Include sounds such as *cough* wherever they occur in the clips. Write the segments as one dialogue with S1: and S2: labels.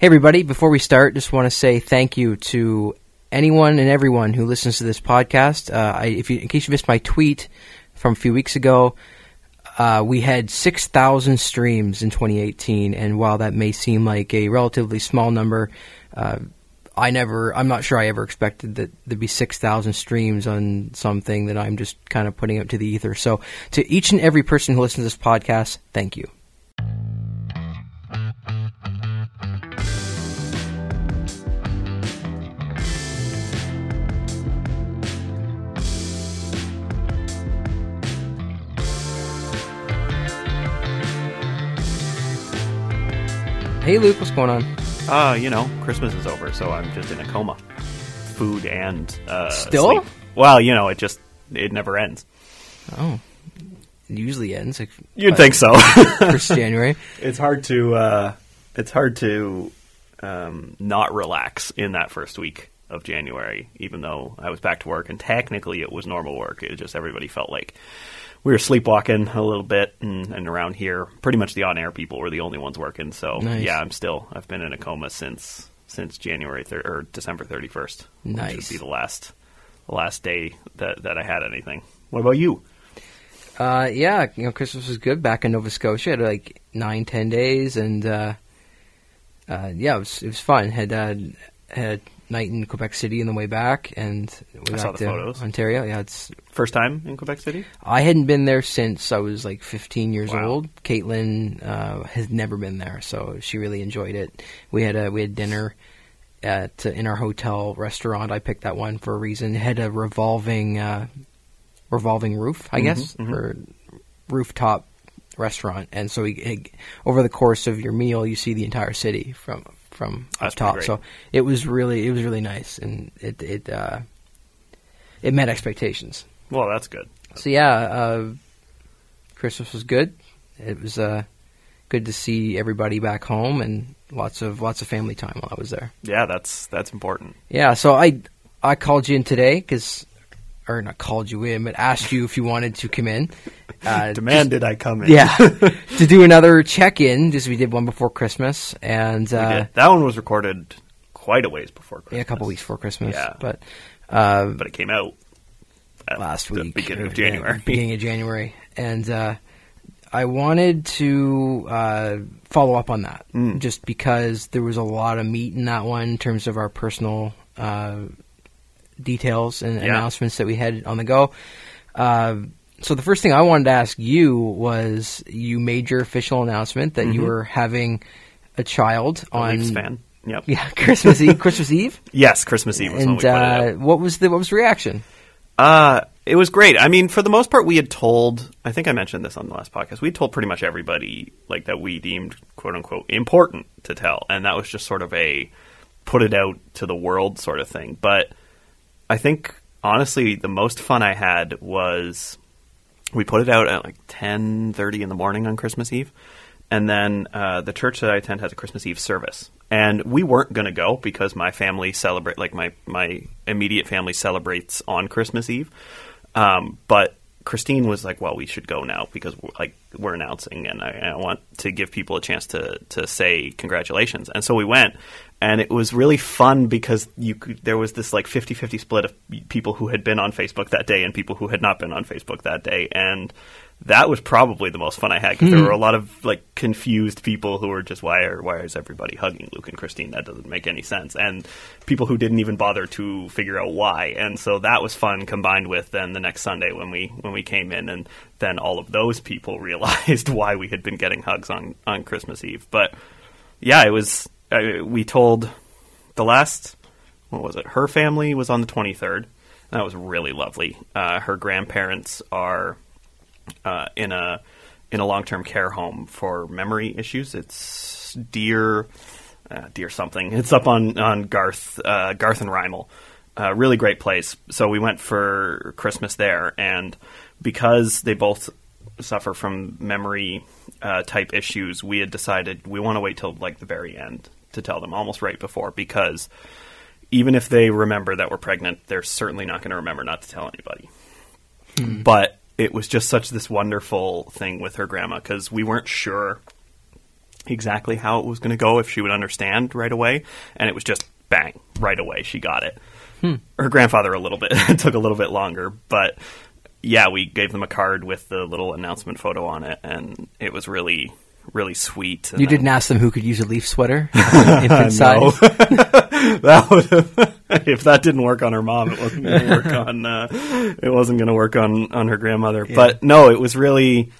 S1: Hey, everybody, before we start, just want to say thank you to anyone and everyone who listens to this podcast. Uh, I, if you, in case you missed my tweet from a few weeks ago, uh, we had 6,000 streams in 2018, and while that may seem like a relatively small number, uh, I never, I'm not sure I ever expected that there'd be 6,000 streams on something that I'm just kind of putting out to the ether. So, to each and every person who listens to this podcast, thank you. Hey, Luke, what's going on?
S2: Uh, you know, Christmas is over, so I'm just in a coma. Food and uh,
S1: Still?
S2: sleep. Well, you know, it just it never ends.
S1: Oh, it usually ends like
S2: You'd think so. *laughs*
S1: first *laughs* January.
S2: it's hard to uh, it's hard to um, not relax in that first week of January, even though I was back to work and technically it was normal work. It just everybody felt like we were sleepwalking a little bit, and, and around here, pretty much the on-air people were the only ones working. So
S1: Nice.
S2: yeah, I'm still I've been in a coma since since January thir- or December 31st. Which
S1: Nice.
S2: would be the last the last day that that I had anything. What about you?
S1: Uh, yeah, you know, Christmas was good back in Nova Scotia. Had like nine, ten days, and uh, uh, yeah, it was it was fun. Had uh, had night in Quebec City on the way back, and we
S2: I saw the
S1: to
S2: photos.
S1: Ontario. Yeah, it's
S2: First time in Quebec City?
S1: I hadn't been there since I was like 15 years
S2: Wow.
S1: old. Caitlin uh, has never been there, so she really enjoyed it. We had a we had dinner at in our hotel restaurant. I picked that one for a reason. It had a revolving uh, revolving roof, I
S2: Mhm,
S1: guess,
S2: mhm.
S1: for rooftop restaurant. And so we, over the course of your meal, you see the entire city from from up
S2: That's pretty
S1: top. So it was really it was really nice, and it it uh, it met expectations.
S2: Well, that's good.
S1: So yeah, uh, Christmas was good. It was uh, good to see everybody back home and lots of lots of family time while I was there.
S2: Yeah, that's that's important.
S1: Yeah, so I I called you in today because, or not called you in, but asked you if you wanted to come in. *laughs* Uh,
S2: Demanded I come in.
S1: yeah, *laughs* to do another check in. Just we did one before Christmas and uh.
S2: That one was recorded quite a ways before Christmas.
S1: yeah, a couple weeks before Christmas.
S2: Yeah.
S1: but uh,
S2: But it came out
S1: last
S2: the
S1: week,
S2: beginning of January.
S1: yeah, *laughs* beginning of January, and uh, I wanted to uh, follow up on that
S2: Mm.
S1: just because there was a lot of meat in that one in terms of our personal uh, details and
S2: Yeah.
S1: announcements that we had on the go. Uh, so the first thing I wanted to ask you was you made your official announcement that you
S2: Mhm.
S1: were having a child
S2: A
S1: on
S2: Leafs fan. Yep.
S1: yeah *laughs* Christmas Eve. Christmas Eve,
S2: Yes, Christmas Eve was when
S1: and
S2: we put it out.
S1: uh, what was the what was the reaction?
S2: Uh, it was great. I mean, for the most part, we had told. I think I mentioned this on the last podcast. We had told pretty much everybody like that we deemed "quote unquote" important to tell, and that was just sort of a put it out to the world sort of thing. But I think honestly, the most fun I had was we put it out at like ten thirty in the morning on Christmas Eve, and then uh, the church that I attend has a Christmas Eve service, and we weren't going to go because my family celebrate like my my immediate family celebrates on Christmas Eve, um, but. Christine was like, "Well, we should go now because like we're announcing, and I, I want to give people a chance to to say congratulations." And so we went, and it was really fun because you could, there was this like 50-50 split of people who had been on Facebook that day and people who had not been on Facebook that day, and that was probably the most fun I had because there hmm. were a lot of like confused people who were just why are why is everybody hugging Luke and Christine? That doesn't make any sense, and people who didn't even bother to figure out why, and so that was fun combined with then the next Sunday when we when we came in and then all of those people *laughs* realized why we had been getting hugs on on Christmas Eve, but yeah, it was. Uh, we told the last. What was it? Her family was on the twenty third. That was really lovely. Uh, her grandparents are uh, in a in a long term care home for memory issues. It's Deer uh, Deer something. *laughs* It's up on on Garth uh, Garth and Rymal. Uh, really great place. So we went for Christmas there, and because they both suffer from memory type issues, we had decided we want to wait till like the very end to tell them, almost right before, because even if they remember that we're pregnant, they're certainly not going to remember not to tell anybody. Hmm. But it was just such this wonderful thing with her grandma because we weren't sure exactly how it was going to go if she would understand right away, and it was just bang right away. She got it. Hmm. Her grandfather a little bit it *laughs* took a little bit longer, but yeah, we gave them a card with the little announcement photo on it, and it was really really sweet.
S1: You didn't ask them who could use a leaf sweater, *laughs* infant size. *laughs*
S2: that would have, *laughs* if that didn't work on her mom, it wasn't going to work on uh, it wasn't going to work on on her grandmother. But no, it was really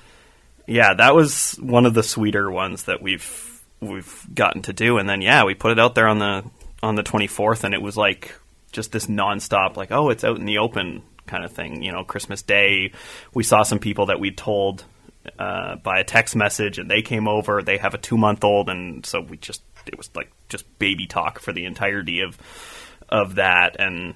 S2: yeah, that was one of the sweeter ones that we've we've gotten to do. And then yeah, we put it out there on the on the 24th, and it was like just this nonstop, like oh, it's out in the open kind of thing. You know, Christmas Day, we saw some people that we told uh, by a text message, and they came over. They have a two month old, and so we just it was like just baby talk for the entirety of of that. And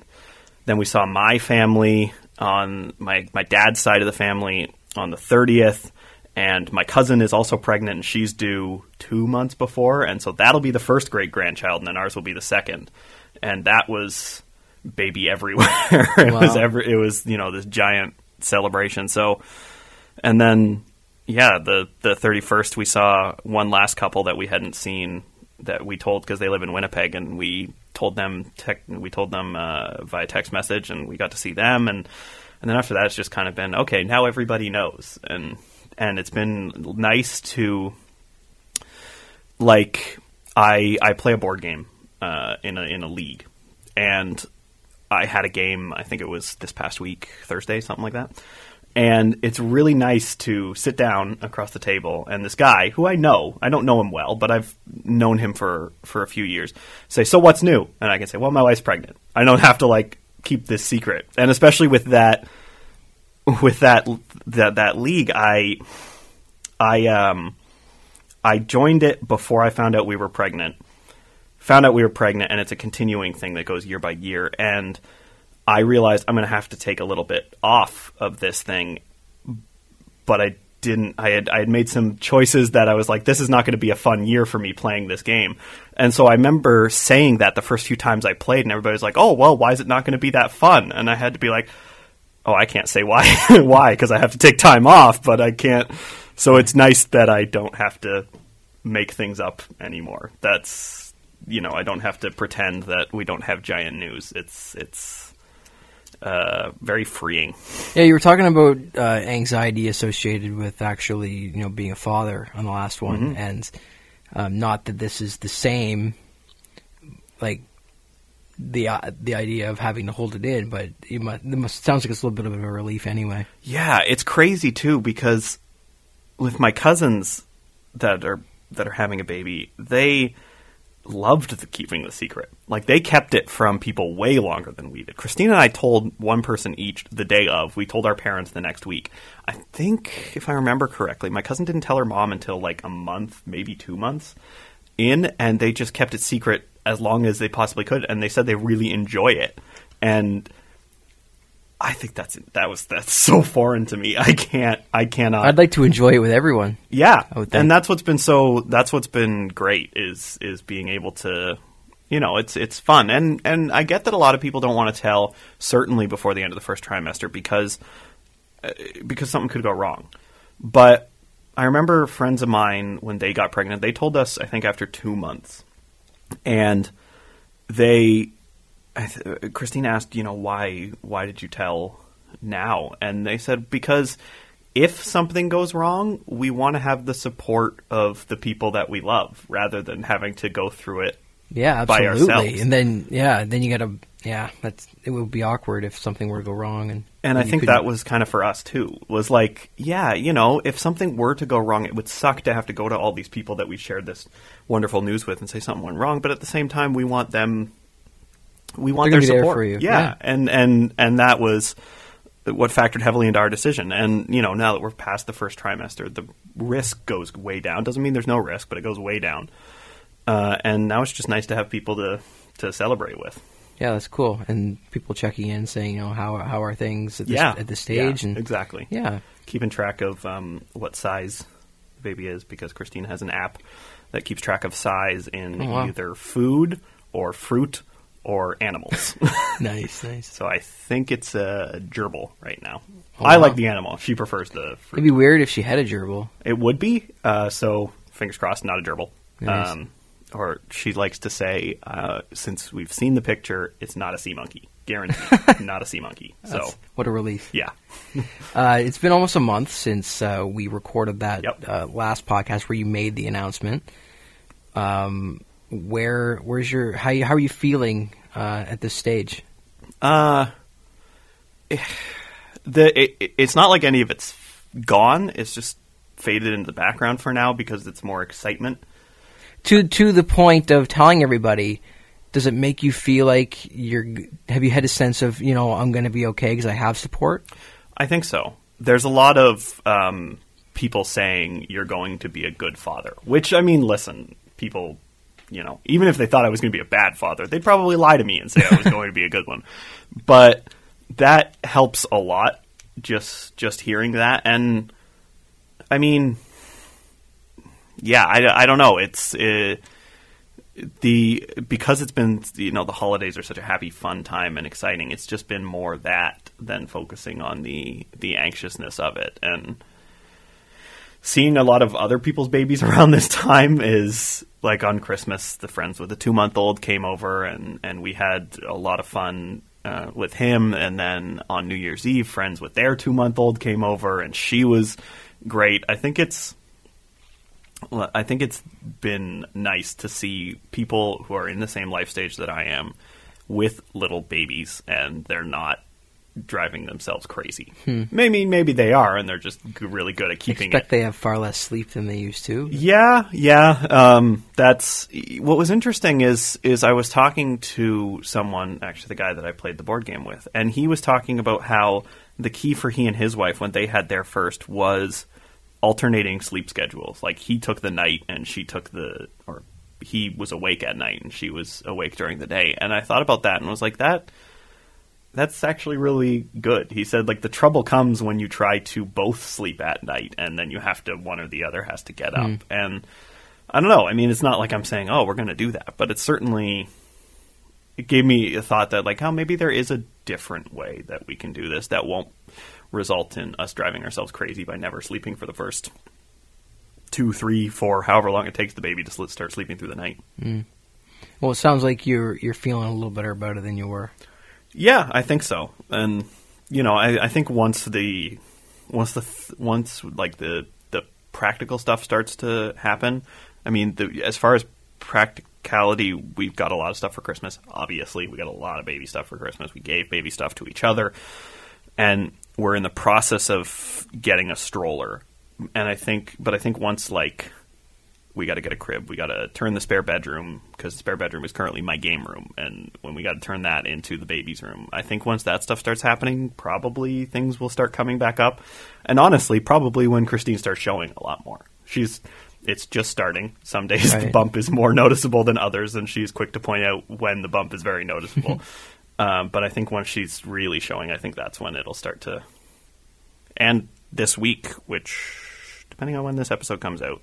S2: then we saw my family on my my dad's side of the family on the thirtieth. And my cousin is also pregnant, and she's due two months before, and so that'll be the first great grandchild, and then ours will be the second. And that was baby everywhere. *laughs* it was every, it was you know this giant celebration. So, and then yeah, the the thirty first we saw one last couple that we hadn't seen that we told because they live in Winnipeg, and we told them tech, we told them uh, via text message, and we got to see them, and and then after that it's just kind of been okay. Now everybody knows, and and it's been nice to like I I play a board game uh, in a in a league, and I had a game. I think it was this past week, Thursday, something like that. And it's really nice to sit down across the table and this guy who I know, I don't know him well, but I've known him for for a few years. Say, so what's new? And I can say, well, my wife's pregnant. I don't have to like keep this secret. And especially with that, with that that that league, I I um I joined it before I found out we were pregnant. Found out we were pregnant, and it's a continuing thing that goes year by year. And I realized I'm going to have to take a little bit off of this thing, but I didn't. I had I had made some choices that I was like, this is not going to be a fun year for me playing this game. And so I remember saying that the first few times I played, and everybody was like, oh well, why is it not going to be that fun? And I had to be like, oh, I can't say why *laughs* why because I have to take time off, but I can't. So it's nice that I don't have to make things up anymore. That's you know I don't have to pretend that we don't have giant news. It's it's uh, very freeing.
S1: Yeah, you were talking about uh, anxiety associated with actually, you know, being a father on the last one, and um, not that this is the same, like the uh, the idea of having to hold it in, but it must, it must sounds like it's a little bit of a relief anyway.
S2: Yeah, it's crazy too because with my cousins that are that are having a baby, they loved the keeping the secret. Like they kept it from people way longer than we did. Christina and I told one person each the day of. We told our parents the next week. I think if I remember correctly, my cousin didn't tell her mom until like a month, maybe 2 months in and they just kept it secret as long as they possibly could and they said they really enjoy it. And I think that's that was that's *laughs* so foreign to me. I can't I cannot
S1: I'd like to enjoy it with everyone.
S2: yeah,
S1: I would think.
S2: and that's what's been so that's what's been great is is being able to you know it's it's fun and and I get that a lot of people don't want to tell certainly before the end of the first trimester because uh, because something could go wrong. But I remember friends of mine when they got pregnant, they told us I think after 2 months. And they th- Christine asked, you know, why why did you tell now? And they said because if something goes wrong, we want to have the support of the people that we love rather than having to go through it.
S1: Yeah,
S2: By
S1: absolutely.
S2: ourselves.
S1: And then yeah, then you got to yeah, that's it would be awkward if something were to go wrong and
S2: And I think
S1: couldn't-
S2: that was kind of for us too. Was like, yeah, you know, if something were to go wrong, it would suck to have to go to all these people that we shared this wonderful news with and say something went wrong. But at the same time, we want them, we want their support
S1: for you.
S2: Yeah.
S1: Yeah.
S2: and and and that was what factored heavily into our decision. And you know, now that we're past the first trimester, the risk goes way down. Doesn't mean there's no risk, but it goes way down. Uh, and now it's just nice to have people to to celebrate with.
S1: Yeah, that's cool. And people checking in saying, you know, how how are things at this,
S2: yeah,
S1: at this stage
S2: Yeah,
S1: and
S2: exactly.
S1: yeah.
S2: keeping track of um, what size the baby is because Christine has an app that keeps track of size in
S1: Oh, wow.
S2: either food or fruit or animals. *laughs*
S1: Nice, nice.
S2: so I think it's a gerbil right now.
S1: Oh,
S2: I
S1: wow.
S2: like the animal. She prefers the fruit.
S1: It'd be weird if she had a gerbil.
S2: It would be. Uh, so fingers crossed, not a gerbil.
S1: Nice.
S2: Um, or she likes to say, uh, since we've seen the picture, it's not a sea monkey. Guaranteed, *laughs* not a sea monkey. So,
S1: That's- what a relief.
S2: yeah. *laughs*
S1: Uh, it's been almost a month since uh, we recorded that
S2: Yep.
S1: uh, last podcast where you made the announcement. Um, where where's your how you, how are you feeling uh, at this stage?
S2: Uh, the it, it- it's not like any of it's gone. It's just faded into the background for now because it's more excitement.
S1: To to the point of telling everybody, does it make you feel like you're? Have you had a sense of you know I'm going to be okay because I have support?
S2: I think so. There's a lot of um, people saying you're going to be a good father, which I mean, listen, people, you know, even if they thought I was going to be a bad father, they'd probably lie to me and say I was going to be a good one. *laughs* But that helps a lot. Just just hearing that, and I mean, yeah, I, I don't know. It's uh, the because it's been you know the holidays are such a happy, fun time and exciting. It's just been more that than focusing on the the anxiousness of it and seeing a lot of other people's babies *laughs* around this time is like on Christmas. The friends with the two month old came over and and we had a lot of fun. Uh, with him, and then on New Year's Eve, friends with their two month old came over, and she was great. I think it's I think it's been nice to see people who are in the same life stage that I am with little babies and they're not driving themselves crazy. Maybe maybe they are and they're just g- really good at keeping
S1: Expect
S2: it.
S1: they have far less sleep than they used to.
S2: Yeah, yeah. Um, that's what was interesting is is I was talking to someone, actually the guy that I played the board game with, and he was talking about how the key for he and his wife when they had their first was alternating sleep schedules. Like he took the night and she took the or he was awake at night and she was awake during the day. And I thought about that and was like that that's actually really good. He said like the trouble comes when you try to both sleep at night and then you have to one or the other has to get up. Hmm. And I don't know. I mean, it's not like I'm saying, "Oh, we're going to do that," but it's certainly it gave me a thought that like, oh, maybe there is a different way that we can do this that won't result in us driving ourselves crazy by never sleeping for the first two, three, four, however long it takes the baby to start sleeping through the night. Hmm.
S1: Well, it sounds like you're you're feeling a little better about it than you were.
S2: Yeah, I think so. And you know, I, I think once the once the once like the the practical stuff starts to happen, I mean, the, as far as practicality, we've got a lot of stuff for Christmas. Obviously, we got a lot of baby stuff for Christmas. We gave baby stuff to each other, and we're in the process of getting a stroller. And I think, but I think once like we got to get a crib. We got to turn the spare bedroom because the spare bedroom is currently my game room, and when we got to turn that into the baby's room, I think once that stuff starts happening, probably things will start coming back up. And honestly, probably when Christine starts showing a lot more. She's it's just starting. Some days the bump is more noticeable than others, and she's quick to point out when the bump is very noticeable. *laughs* um, but I think once she's really showing, I think that's when it'll start to. And this week, which depending on when this episode comes out,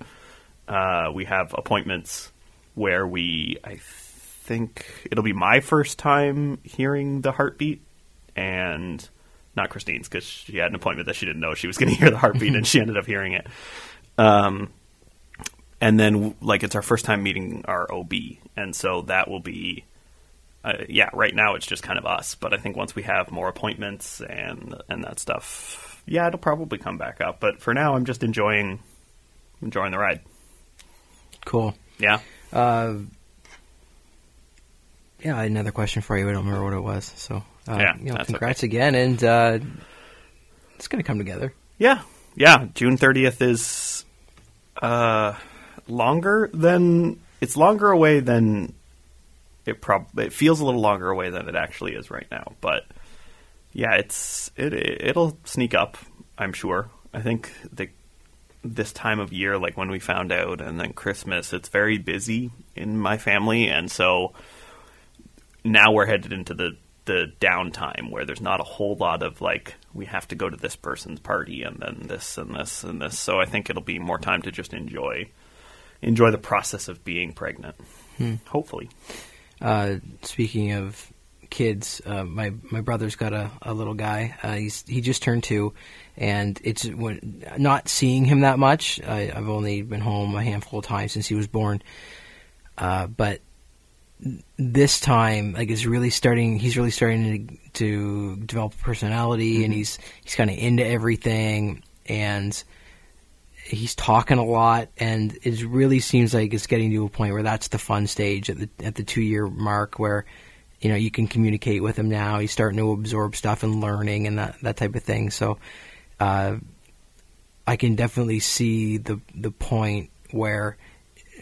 S2: uh, we have appointments where we, I think it'll be my first time hearing the heartbeat, and not Christine's because she had an appointment that she didn't know she was going *laughs* to hear the heartbeat, and she ended up hearing it. Um, and then like it's our first time meeting our OB, and so that will be. Uh, yeah, right now it's just kind of us, but I think once we have more appointments and and that stuff, yeah, it'll probably come back up. But for now, I'm just enjoying enjoying the ride.
S1: Cool.
S2: Yeah.
S1: Uh, yeah, I had another question for you. I don't remember what it was. So, uh,
S2: Yeah,
S1: you know, congrats again, and uh, it's going to come together.
S2: Yeah, yeah. June thirtieth is uh, longer than it's longer away than it prob. It feels a little longer away than it actually is right now. But yeah, it's it it'll sneak up. I'm sure. I think the this time of year, like when we found out, and then Christmas, it's very busy in my family, and so now we're headed into the the downtime where there's not a whole lot of like we have to go to this person's party and then this and this and this. So I think it'll be more time to just enjoy enjoy the process of being pregnant. Hopefully.
S1: Uh, speaking of kids. Uh, my my brother's got a, a little guy. Uh, he's he just turned two, and it's when, not seeing him that much. I, I've only been home a handful of times since he was born, uh, but this time like is really starting he's really starting to, to develop a personality mm-hmm. and he's he's kind of into everything and he's talking a lot and it really seems like it's getting to a point where that's the fun stage at the at the 2 year mark where you know you can communicate with him now he's starting to absorb stuff and learning and that that type of thing so uh, I can definitely see the the point where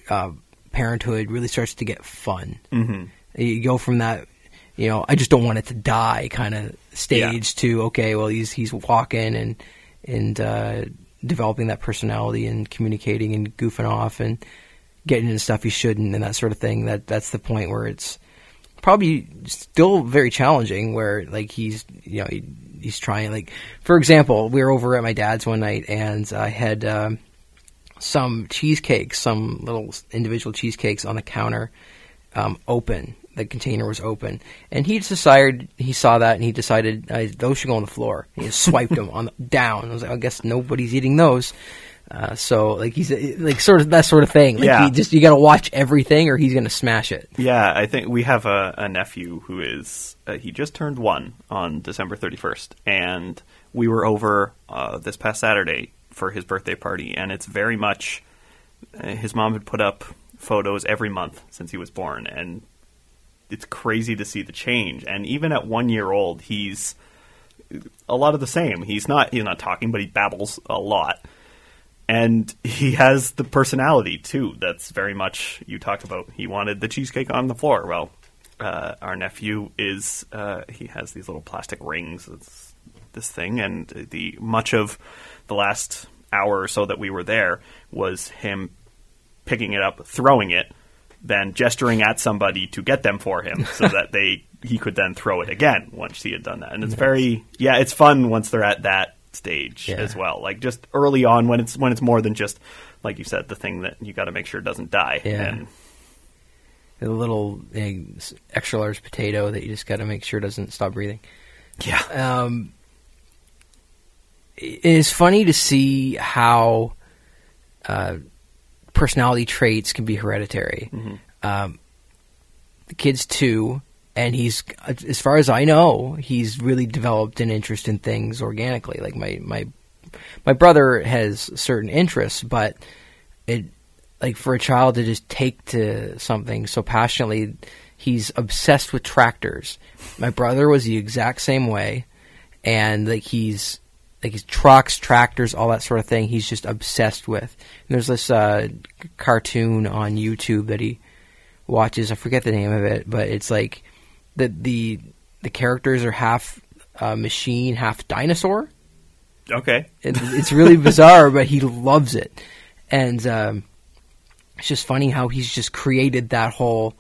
S1: uh, parenthood really starts to get fun.
S2: Mm-hmm.
S1: You go from that, you know, I just don't want it to die kind of stage yeah. to okay, well he's he's walking and and uh, developing that personality and communicating and goofing off and getting into stuff he shouldn't and that sort of thing. That that's the point where it's probably still very challenging. Where like he's you know he, he's trying like for example, we were over at my dad's one night and I had. Um, some cheesecakes, some little individual cheesecakes on the counter, um, open. The container was open, and he decided he saw that, and he decided uh, those should go on the floor. He just swiped *laughs* them on the, down. I was like, I guess nobody's eating those. Uh, so like he's like sort of that sort of thing. Like
S2: yeah.
S1: He just you got to watch everything, or he's gonna smash it.
S2: Yeah, I think we have a, a nephew who is uh, he just turned one on December thirty first, and we were over uh, this past Saturday for his birthday party, and it's very much uh, his mom had put up photos every month since he was born, and it's crazy to see the change. And even at one year old, he's a lot of the same. He's not he's not talking, but he babbles a lot. And he has the personality too. That's very much you talk about. He wanted the cheesecake on the floor. Well, uh, our nephew is uh, he has these little plastic rings. It's this thing, and the much of the last hour or so that we were there was him picking it up, throwing it, then gesturing at somebody to get them for him so *laughs* that they he could then throw it again once he had done that. And it's very yeah, it's fun once they're at that stage yeah. as well. Like just early on when it's when it's more than just like you said the thing that you got to make sure it doesn't die.
S1: Yeah.
S2: And
S1: the little you know, extra large potato that you just got to make sure doesn't stop breathing.
S2: Yeah.
S1: Um, it is funny to see how uh, personality traits can be hereditary.
S2: Mm-hmm.
S1: Um, the kid's two, and he's, as far as I know, he's really developed an interest in things organically. Like my my my brother has certain interests, but it like for a child to just take to something so passionately, he's obsessed with tractors. My brother was the exact same way, and like he's like his trucks, tractors, all that sort of thing. He's just obsessed with. And there's this uh, cartoon on YouTube that he watches. I forget the name of it, but it's like the the the characters are half uh, machine, half dinosaur.
S2: Okay,
S1: it, it's really bizarre, but he loves it, and um, it's just funny how he's just created that whole.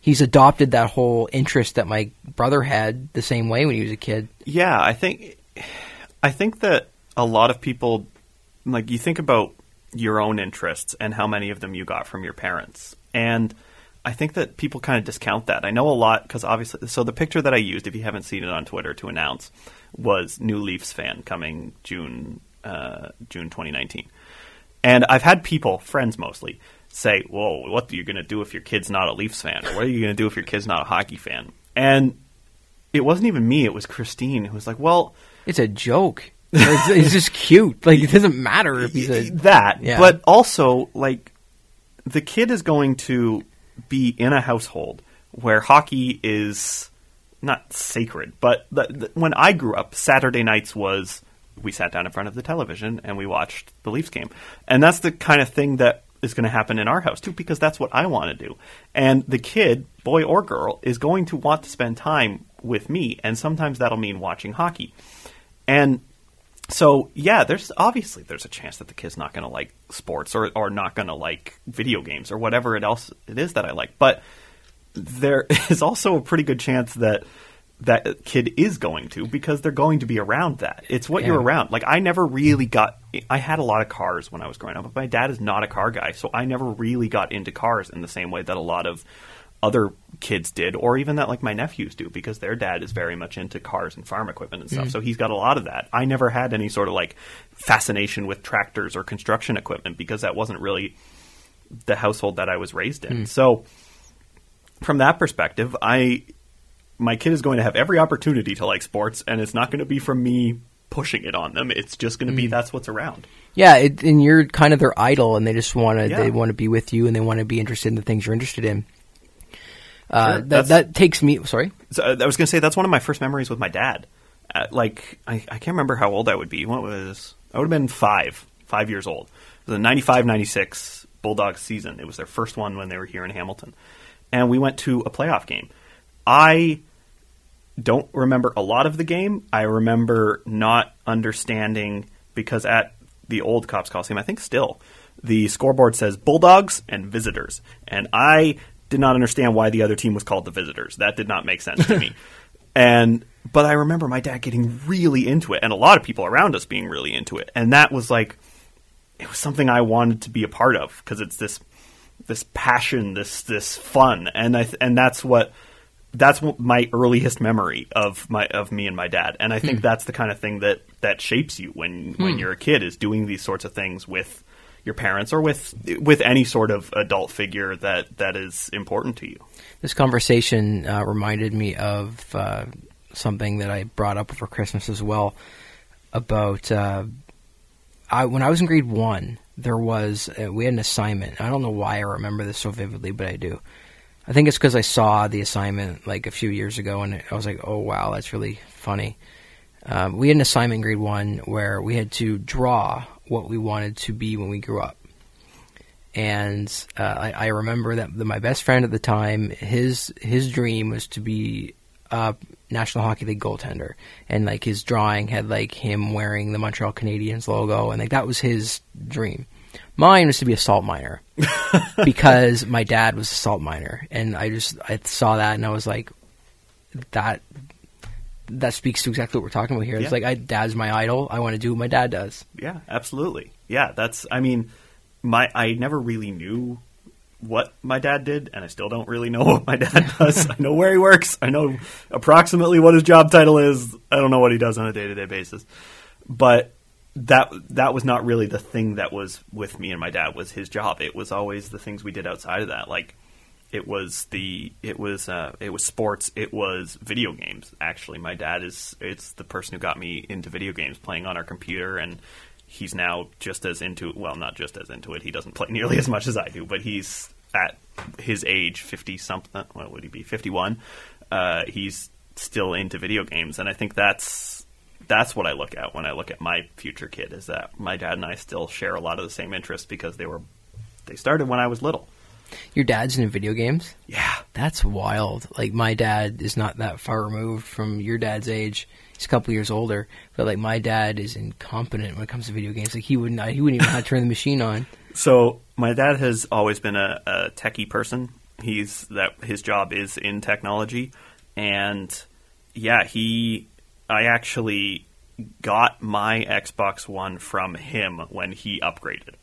S1: He's adopted that whole interest that my brother had the same way when he was a kid.
S2: Yeah, I think I think that a lot of people, like, you think about your own interests and how many of them you got from your parents. And I think that people kind of discount that. I know a lot because obviously, so the picture that I used, if you haven't seen it on Twitter to announce, was new Leafs fan coming June uh, June 2019. And I've had people, friends mostly, say, "Whoa, what are you going to do if your kid's not a Leafs fan? Or what are you going to do if your kid's not a hockey fan?" And it wasn't even me; it was Christine who was like, "Well."
S1: It's a joke. it's, it's, just cute. Like it doesn't matter if he's a
S2: that. Yeah. But also, like the kid is going to be in a household where hockey is not sacred, but the, the, when I grew up, Saturday nights was we sat down in front of the television and we watched the Leafs game, and that's the kind of thing that is going to happen in our house too, because that's what I want to do. And the kid, boy or girl, is going to want to spend time with me, and sometimes that'll mean watching hockey. And so yeah, there's obviously there's a chance that the kid's not going to like sports or or not going to like video games or whatever it else it is that I like. But there *laughs* is also a pretty good chance that that kid is going to because they're going to be around that. It's what yeah. you're around. Like I never really got I had a lot of cars when I was growing up, but my dad is not a car guy, so I never really got into cars in the same way that a lot of other kids did, or even that like my nephews do, because their dad is very much into cars and farm equipment and stuff. Mm. So he's got a lot of that. I never had any sort of like fascination with tractors or construction equipment because that wasn't really the household that I was raised in. Mm. So from that perspective, I my kid is going to have every opportunity to like sports, and it's not going to be from me pushing it on them. It's just going to be mm. that's what's around.
S1: Yeah, it, and you're kind of their idol, and they just want to
S2: Yeah.
S1: they want to be with you, and they want to be interested in the things you're interested in. Uh,
S2: Sure,
S1: that takes me. Sorry.
S2: So, uh, I was going to say that's one of my first memories with my dad. Uh, like I, I can't remember how old I would be. What was I would have been five, five years old. It was the 95, 96 Bulldogs season. It was their first one when they were here in Hamilton, and we went to a playoff game. I don't remember a lot of the game. I remember not understanding because at the old Copps Coliseum, I think still, the scoreboard says Bulldogs and Visitors, and I did not understand why the other team was called the Visitors. That did not make sense to me. *laughs* And but I remember my dad getting really into it, and a lot of people around us being really into it, and that was like it was something I wanted to be a part of because it's this this passion, this this fun, and I and that's what that's what my earliest memory of my of me and my dad, and I think hmm. that's the kind of thing that that shapes you when when hmm. you're a kid is doing these sorts of things with your parents or with with any sort of adult figure that that is important to you.
S1: This conversation uh, reminded me of uh, something that I brought up for Christmas as well about uh, I when I was in grade one. There was uh, we had an assignment. I don't know why I remember this so vividly, but I do. I think it's because I saw the assignment like a few years ago, and I was like, "Oh wow, that's really funny." Um, we had an assignment in grade one where we had to draw what we wanted to be when we grew up. And uh, I, I remember that the, my best friend at the time, his his dream was to be a National Hockey League goaltender, and like his drawing had like him wearing the Montreal Canadiens logo, and like that was his dream. Mine was to be a salt miner *laughs* because my dad was a salt miner, and I just I saw that and I was like, that that speaks to exactly what we're talking about here.
S2: Yeah.
S1: It's like I dad's my idol. I want to do what my dad does.
S2: Yeah, absolutely. Yeah, that's. I mean, my I never really knew what my dad did, and I still don't really know *laughs* what my dad does. I know where he works. I know approximately what his job title is. I don't know what he does on a day to day basis, but that that was not really the thing that was with me and my dad was his job. It was always the things we did outside of that, like it was the it was uh, it was sports. It was video games. Actually, my dad is it's the person who got me into video games, playing on our computer, and he's now just as into well, not just as into it. He doesn't play *laughs* nearly as much as I do, but he's at his age, fifty something. What would he be? Fifty one. Uh, he's still into video games, and I think that's that's what I look at when I look at my future kid. Is that my dad and I still share a lot of the same interests because they were they started when I was little.
S1: Your dad's into video games.
S2: Yeah,
S1: That's wild. Like my dad is not that far removed from your dad's age. He's a couple years older, but like my dad is incompetent when it comes to video games. Like he wouldn't, he wouldn't even know how to turn the machine on. *laughs*
S2: So my dad has always been a, a techie person. He's that his job is in technology, and yeah, he. I actually got my Xbox One from him when he upgraded.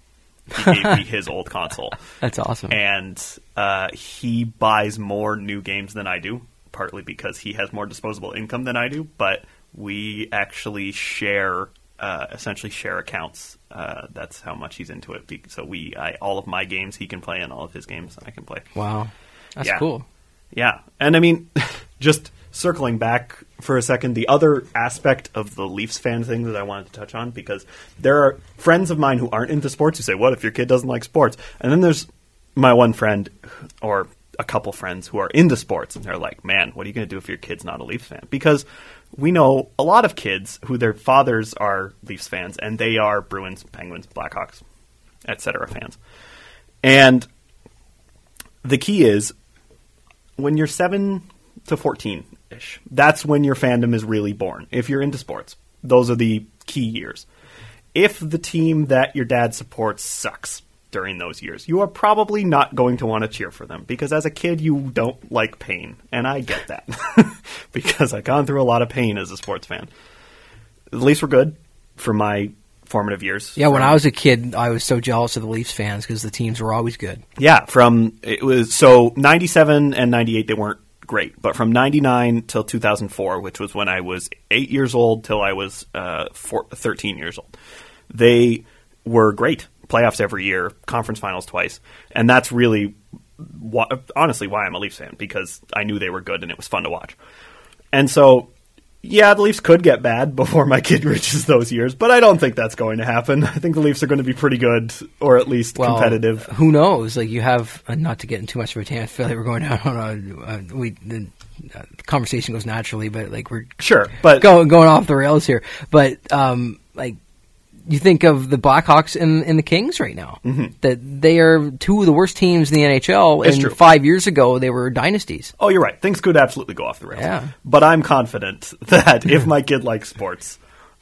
S2: He gave me his old console, *laughs*
S1: That's awesome.
S2: and uh, he buys more new games than I do. Partly because he has more disposable income than I do, but we actually share uh, essentially share accounts. Uh, that's how much he's into it. So we, I, all of my games he can play, and all of his games I can play.
S1: wow, that's
S2: Yeah.
S1: cool.
S2: Yeah, and I mean, *laughs* just circling back for a second, the other aspect of the Leafs fan thing that I wanted to touch on because there are friends of mine who aren't into sports who say, "What if your kid doesn't like sports?" And then there's my one friend or a couple friends who are into sports, and they're like, "Man, what are you going to do if your kid's not a Leafs fan?" Because we know a lot of kids who their fathers are Leafs fans, and they are Bruins, Penguins, Blackhawks, etc. fans, and the key is when you're seven to fourteen ish, that's when your fandom is really born. If you're into sports, those are the key years. If the team that your dad supports sucks during those years, you are probably not going to want to cheer for them because as a kid you don't like pain, and I get that *laughs* because I've gone through a lot of pain as a sports fan. The Leafs were good for my formative years.
S1: Yeah, when I was a kid, I was so jealous of the Leafs fans because the teams were always good.
S2: Yeah, from it was so 97 and 98 they weren't great, but from 99 till 2004, which was when I was 8 years old till I was uh, four, 13 years old. They were great. Playoffs every year, conference finals twice. And that's really honestly why I'm a Leafs fan because I knew they were good and it was fun to watch. And so yeah, the Leafs could get bad *laughs* before my kid reaches those years, but I don't think that's going to happen. *laughs* I think the Leafs are going to be pretty good, or at least
S1: Well,
S2: competitive.
S1: Who knows? Like you have, uh, not to get in too much of a tangent. I feel like we're going down *laughs* on a uh, we the uh, conversation goes naturally, but like we're
S2: Sure, but
S1: going going off the rails here. But um, like you think of the Blackhawks and, and the Kings right now, that they are two of the worst teams in the NHL.
S2: Mm-hmm. It's
S1: and
S2: true.
S1: five years ago, they were dynasties.
S2: Oh, you're right. Things could absolutely go off the rails.
S1: Yeah.
S2: But I'm confident *laughs* that if *laughs* my kid likes sports,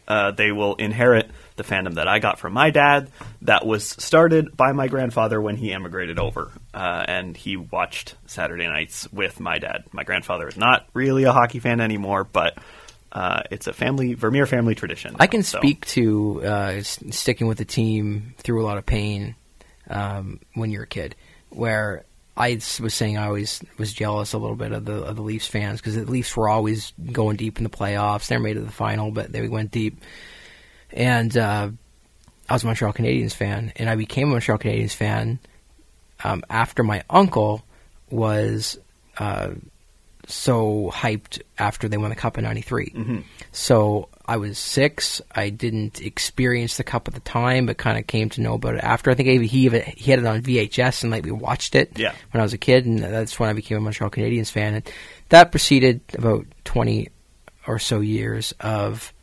S2: uh, they will inherit the fandom that I got from my dad. That was started by my grandfather when he emigrated over, uh, and he watched Saturday nights with my dad. My grandfather is not really a hockey fan anymore, but uh, it's a family Vermeer family tradition.
S1: I can
S2: So-
S1: speak to uh, sticking with the team through a lot of pain um, when you're a kid, where I was saying I always was jealous a little bit of the of the Leafs fans because the Leafs were always going deep in the playoffs. They made it to the final, but they went deep. And uh, I was a Montreal Canadiens fan, and I became a Montreal Canadiens fan um, after my uncle was uh, so hyped after they won the cup in '93. So I was six. I didn't experience the cup at the time, but kind of came to know about it after. I think he he, even, he had it on VHS and like we watched it
S2: Yeah.
S1: when I was a kid, and that's when I became a Montreal Canadiens fan. And that preceded about twenty or so years of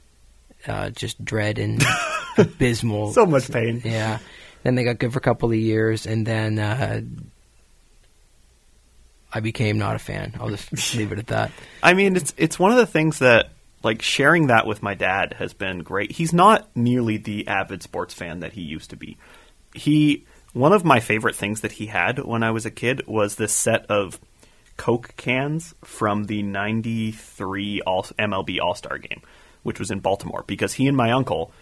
S1: uh, just dread and *laughs* abysmal.
S2: So much pain.
S1: Yeah. Then they got good for a couple of years, and then uh, I became not a fan. I'll just *laughs* leave it at that.
S2: I mean, it's it's one of the things that like sharing that with my dad has been great. He's not nearly the avid sports fan that he used to be. He one of my favorite things that he had when I was a kid was this set of Coke cans from the 93 All- MLB All-Star game, which was in Baltimore because he and my uncle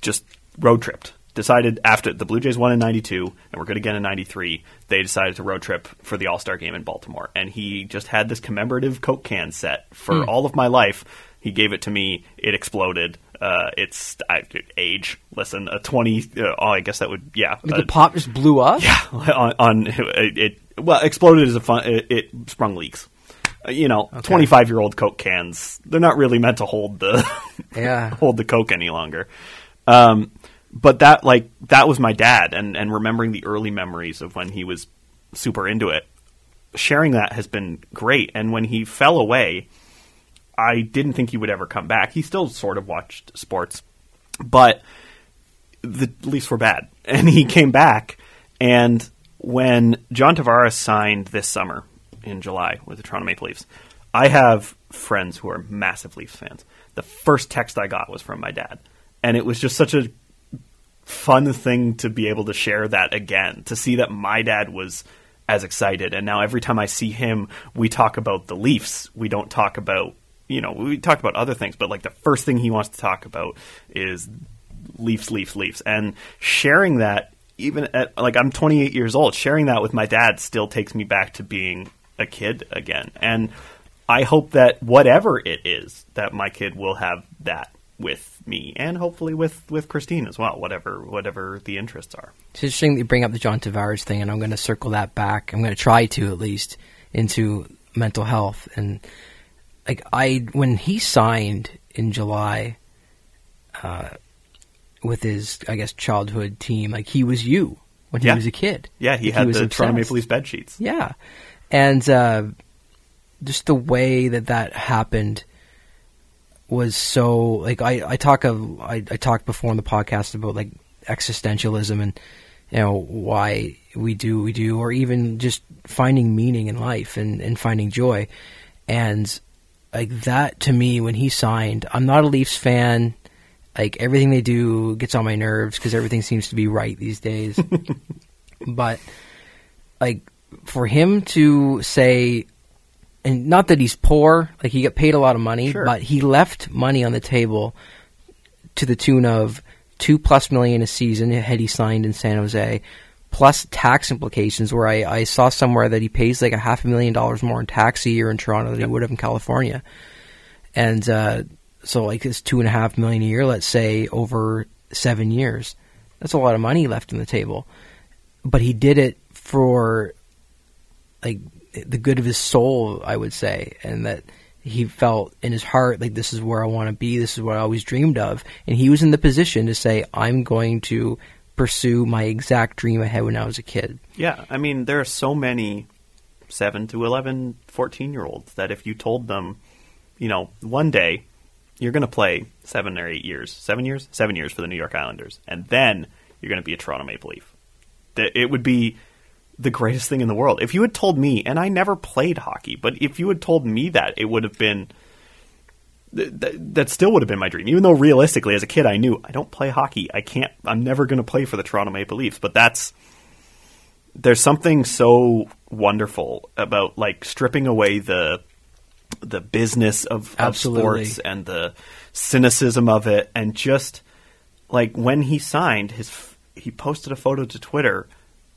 S2: just road tripped. Decided after the Blue Jays won in '92 and we're good again in '93, they decided to road trip for the All Star game in Baltimore. And he just had this commemorative Coke can set for all of my life. He gave it to me. It exploded. Uh, it's I, age. Listen, a 20. Uh, oh, I guess that would yeah.
S1: Like
S2: uh,
S1: the pop just blew up.
S2: yeah, *laughs* on, on it, it well exploded as a fun. It, it sprung leaks. Uh, you know, twenty five year old Coke cans. They're not really meant to hold the
S1: Yeah. *laughs*
S2: hold the Coke any longer. Um, but that like that was my dad, and and remembering the early memories of when he was super into it. Sharing that has been great, and when he fell away, I didn't think he would ever come back. He still sort of watched sports, but the Leafs were bad, *laughs* and he came back. And when John Tavares signed this summer in July with the Toronto Maple Leafs, I have friends who are massive Leafs fans. The first text I got was from my dad, and it was just such a fun thing to be able to share that again. To see that my dad was as excited, and now every time I see him, we talk about the Leafs. We don't talk about you know we talk about other things, but like the first thing he wants to talk about is Leafs, Leafs, Leafs, and sharing that even at like I'm 28 years old, sharing that with my dad still takes me back to being a kid again, and I hope that whatever it is, that my kid will have that with me, and hopefully with with Christine as well. Whatever whatever the interests are.
S1: It's interesting that you bring up the John Tavares thing, and I'm going to circle that back. I'm going to try to at least into mental health and like I when he signed in July uh, with his I guess childhood team, like he was you when he
S2: Yeah.
S1: was a kid.
S2: Yeah, he
S1: Like,
S2: had
S1: was
S2: the Toronto. Maple Leafs bed sheets.
S1: Yeah, and uh, just the way that that happened was so like I I talk of I, I talked before on the podcast about like existentialism and you know why we do what we do or even just finding meaning in life and and finding joy. And like that to me when he signed I'm not a Leafs fan. Like everything they do gets on my nerves because everything seems to be right these days. *laughs* But like for him to say and not that he's poor like he got paid a lot of money
S2: Sure.
S1: but he left money on the table to the tune of two plus million a season had he signed in San Jose, plus tax implications. Where I, I saw somewhere that he pays like a half a million dollars more in tax a year in Toronto than he would have in California, and uh, so like it's two and a half million a year. Let's say over seven years, that's a lot of money left on the table. But he did it for like the good of his soul, I would say, and that he felt in his heart like this is where I want to be, this is what I always dreamed of, and he was in the position to say, "I'm going to pursue my exact dream I had when I was a kid."
S2: Yeah, I mean, there are so many 7 to 11, 14 year olds that if you told them, you know, one day you're going to play 7 or 8 years, 7 years, 7 years for the New York Islanders, and then you're going to be a Toronto Maple Leaf. It would be the greatest thing in the world. If you had told me, and I never played hockey, but if you had told me that, it would have been th- th- that still would have been my dream. Even though realistically, as a kid, I knew I don't play hockey. I can't. I'm never going to play for the Toronto Maple Leafs. But that's there's something so wonderful about like stripping away the the business of, of sports and the cynicism of it, and just like when he signed his, he posted a photo to Twitter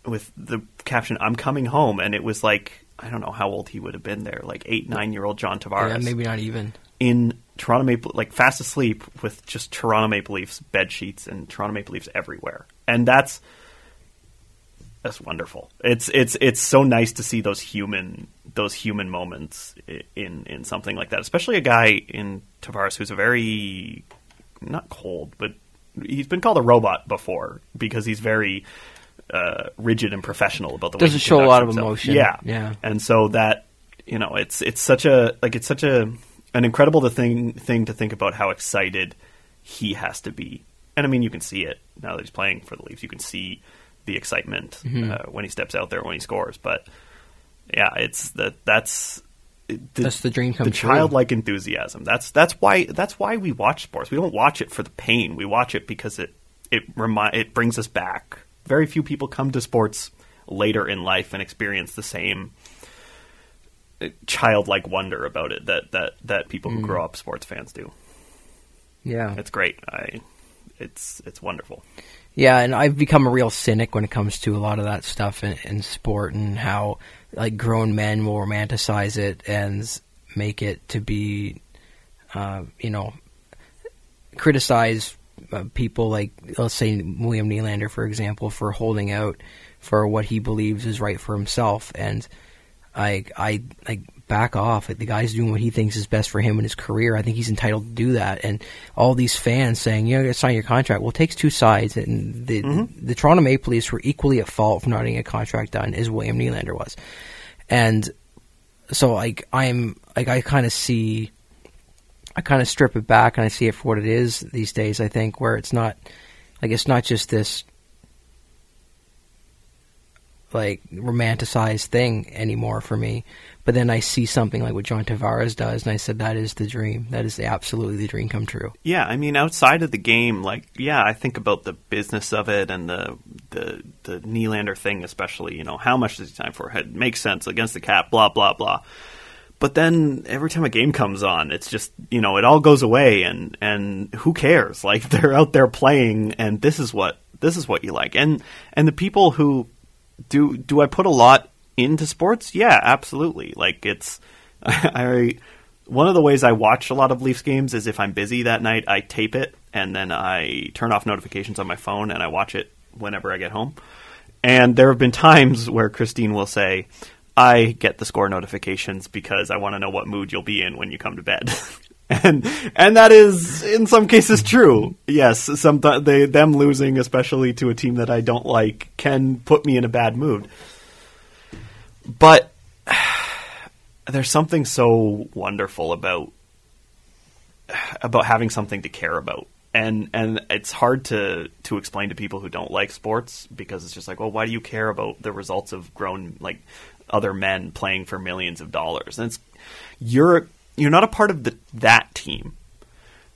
S2: with the caption "I'm coming home," and it was like I don't know how old he would have been there, like eight, nine year old John Tavares
S1: Yeah, maybe not even.
S2: in Toronto Maple, like fast asleep with just Toronto Maple Leafs bed sheets and Toronto Maple Leafs everywhere, and that's that's wonderful. It's it's it's so nice to see those human those human moments in in something like that, especially a guy in Tavares who's a very not cold, but he's been called a robot before because he's very uh, rigid and professional about the way
S1: Doesn't
S2: he
S1: show a lot of
S2: himself.
S1: emotion.
S2: Yeah,
S1: Yeah.
S2: and so that you know, it's it's such a like it's such a an incredible thing thing to think about how excited he has to be. And I mean, you can see it now that he's playing for the Leafs. You can see the excitement
S1: Mm-hmm.
S2: uh, when he steps out there when he scores. But yeah, it's that that's the,
S1: That's the dream come
S2: the
S1: true.
S2: childlike enthusiasm. That's that's why that's why we watch sports. We don't watch it for the pain. We watch it because it it remi- it brings us back. Very few people come to sports later in life and experience the same uh, childlike wonder about it that that that people
S1: Mm.
S2: who grow up sports fans do.
S1: Yeah.
S2: It's great. I it's it's wonderful.
S1: Yeah, and I've become a real cynic when it comes to a lot of that stuff in, in sport and how like grown men will romanticize it and make it to be, uh, you know, criticize uh, people like let's say William Nylander, for example, for holding out for what he believes is right for himself, and I I like back off. Like, the guy's doing what he thinks is best for him in his career. I think he's entitled to do that. And all these fans saying, "You know, sign your contract." Well, it takes two sides, and the the, the Toronto Maple Leafs were equally at fault for not getting a contract done as William Nylander was, and so like I'm like I kind of see. I kind of strip it back and I see it for what it is these days. I think where it's not like it's not just this like romanticized thing anymore for me. But then I see something like what John Tavares does, and I said that is the dream. That is the absolutely the dream come true.
S2: Yeah, I mean, outside of the game, like, yeah, I think about the business of it and the the the Nylander thing, especially. You know, how much does he time for? It makes sense against the cap, blah blah blah. But then every time a game comes on, it's just you know it all goes away, and and who cares? Like *laughs* they're out there playing, and this is what this is what you like, and and the people who do do I put a lot into sports? Yeah, absolutely. Like it's *laughs* I one of the ways I watch a lot of Leafs games is if I'm busy that night, I tape it and then I turn off notifications on my phone and I watch it whenever I get home. And there have been times where Christine will say, I get the score notifications because I want to know what mood you'll be in when you come to bed. *laughs* and and that is in some cases true. Yes, some they them losing especially to a team that I don't like can put me in a bad mood. But *sighs* there's something so wonderful about about having something to care about. And and it's hard to to explain to people who don't like sports because it's just like, well, why do you care about the results of grown like other men playing for millions of dollars? And it's you're you're not a part of the that team.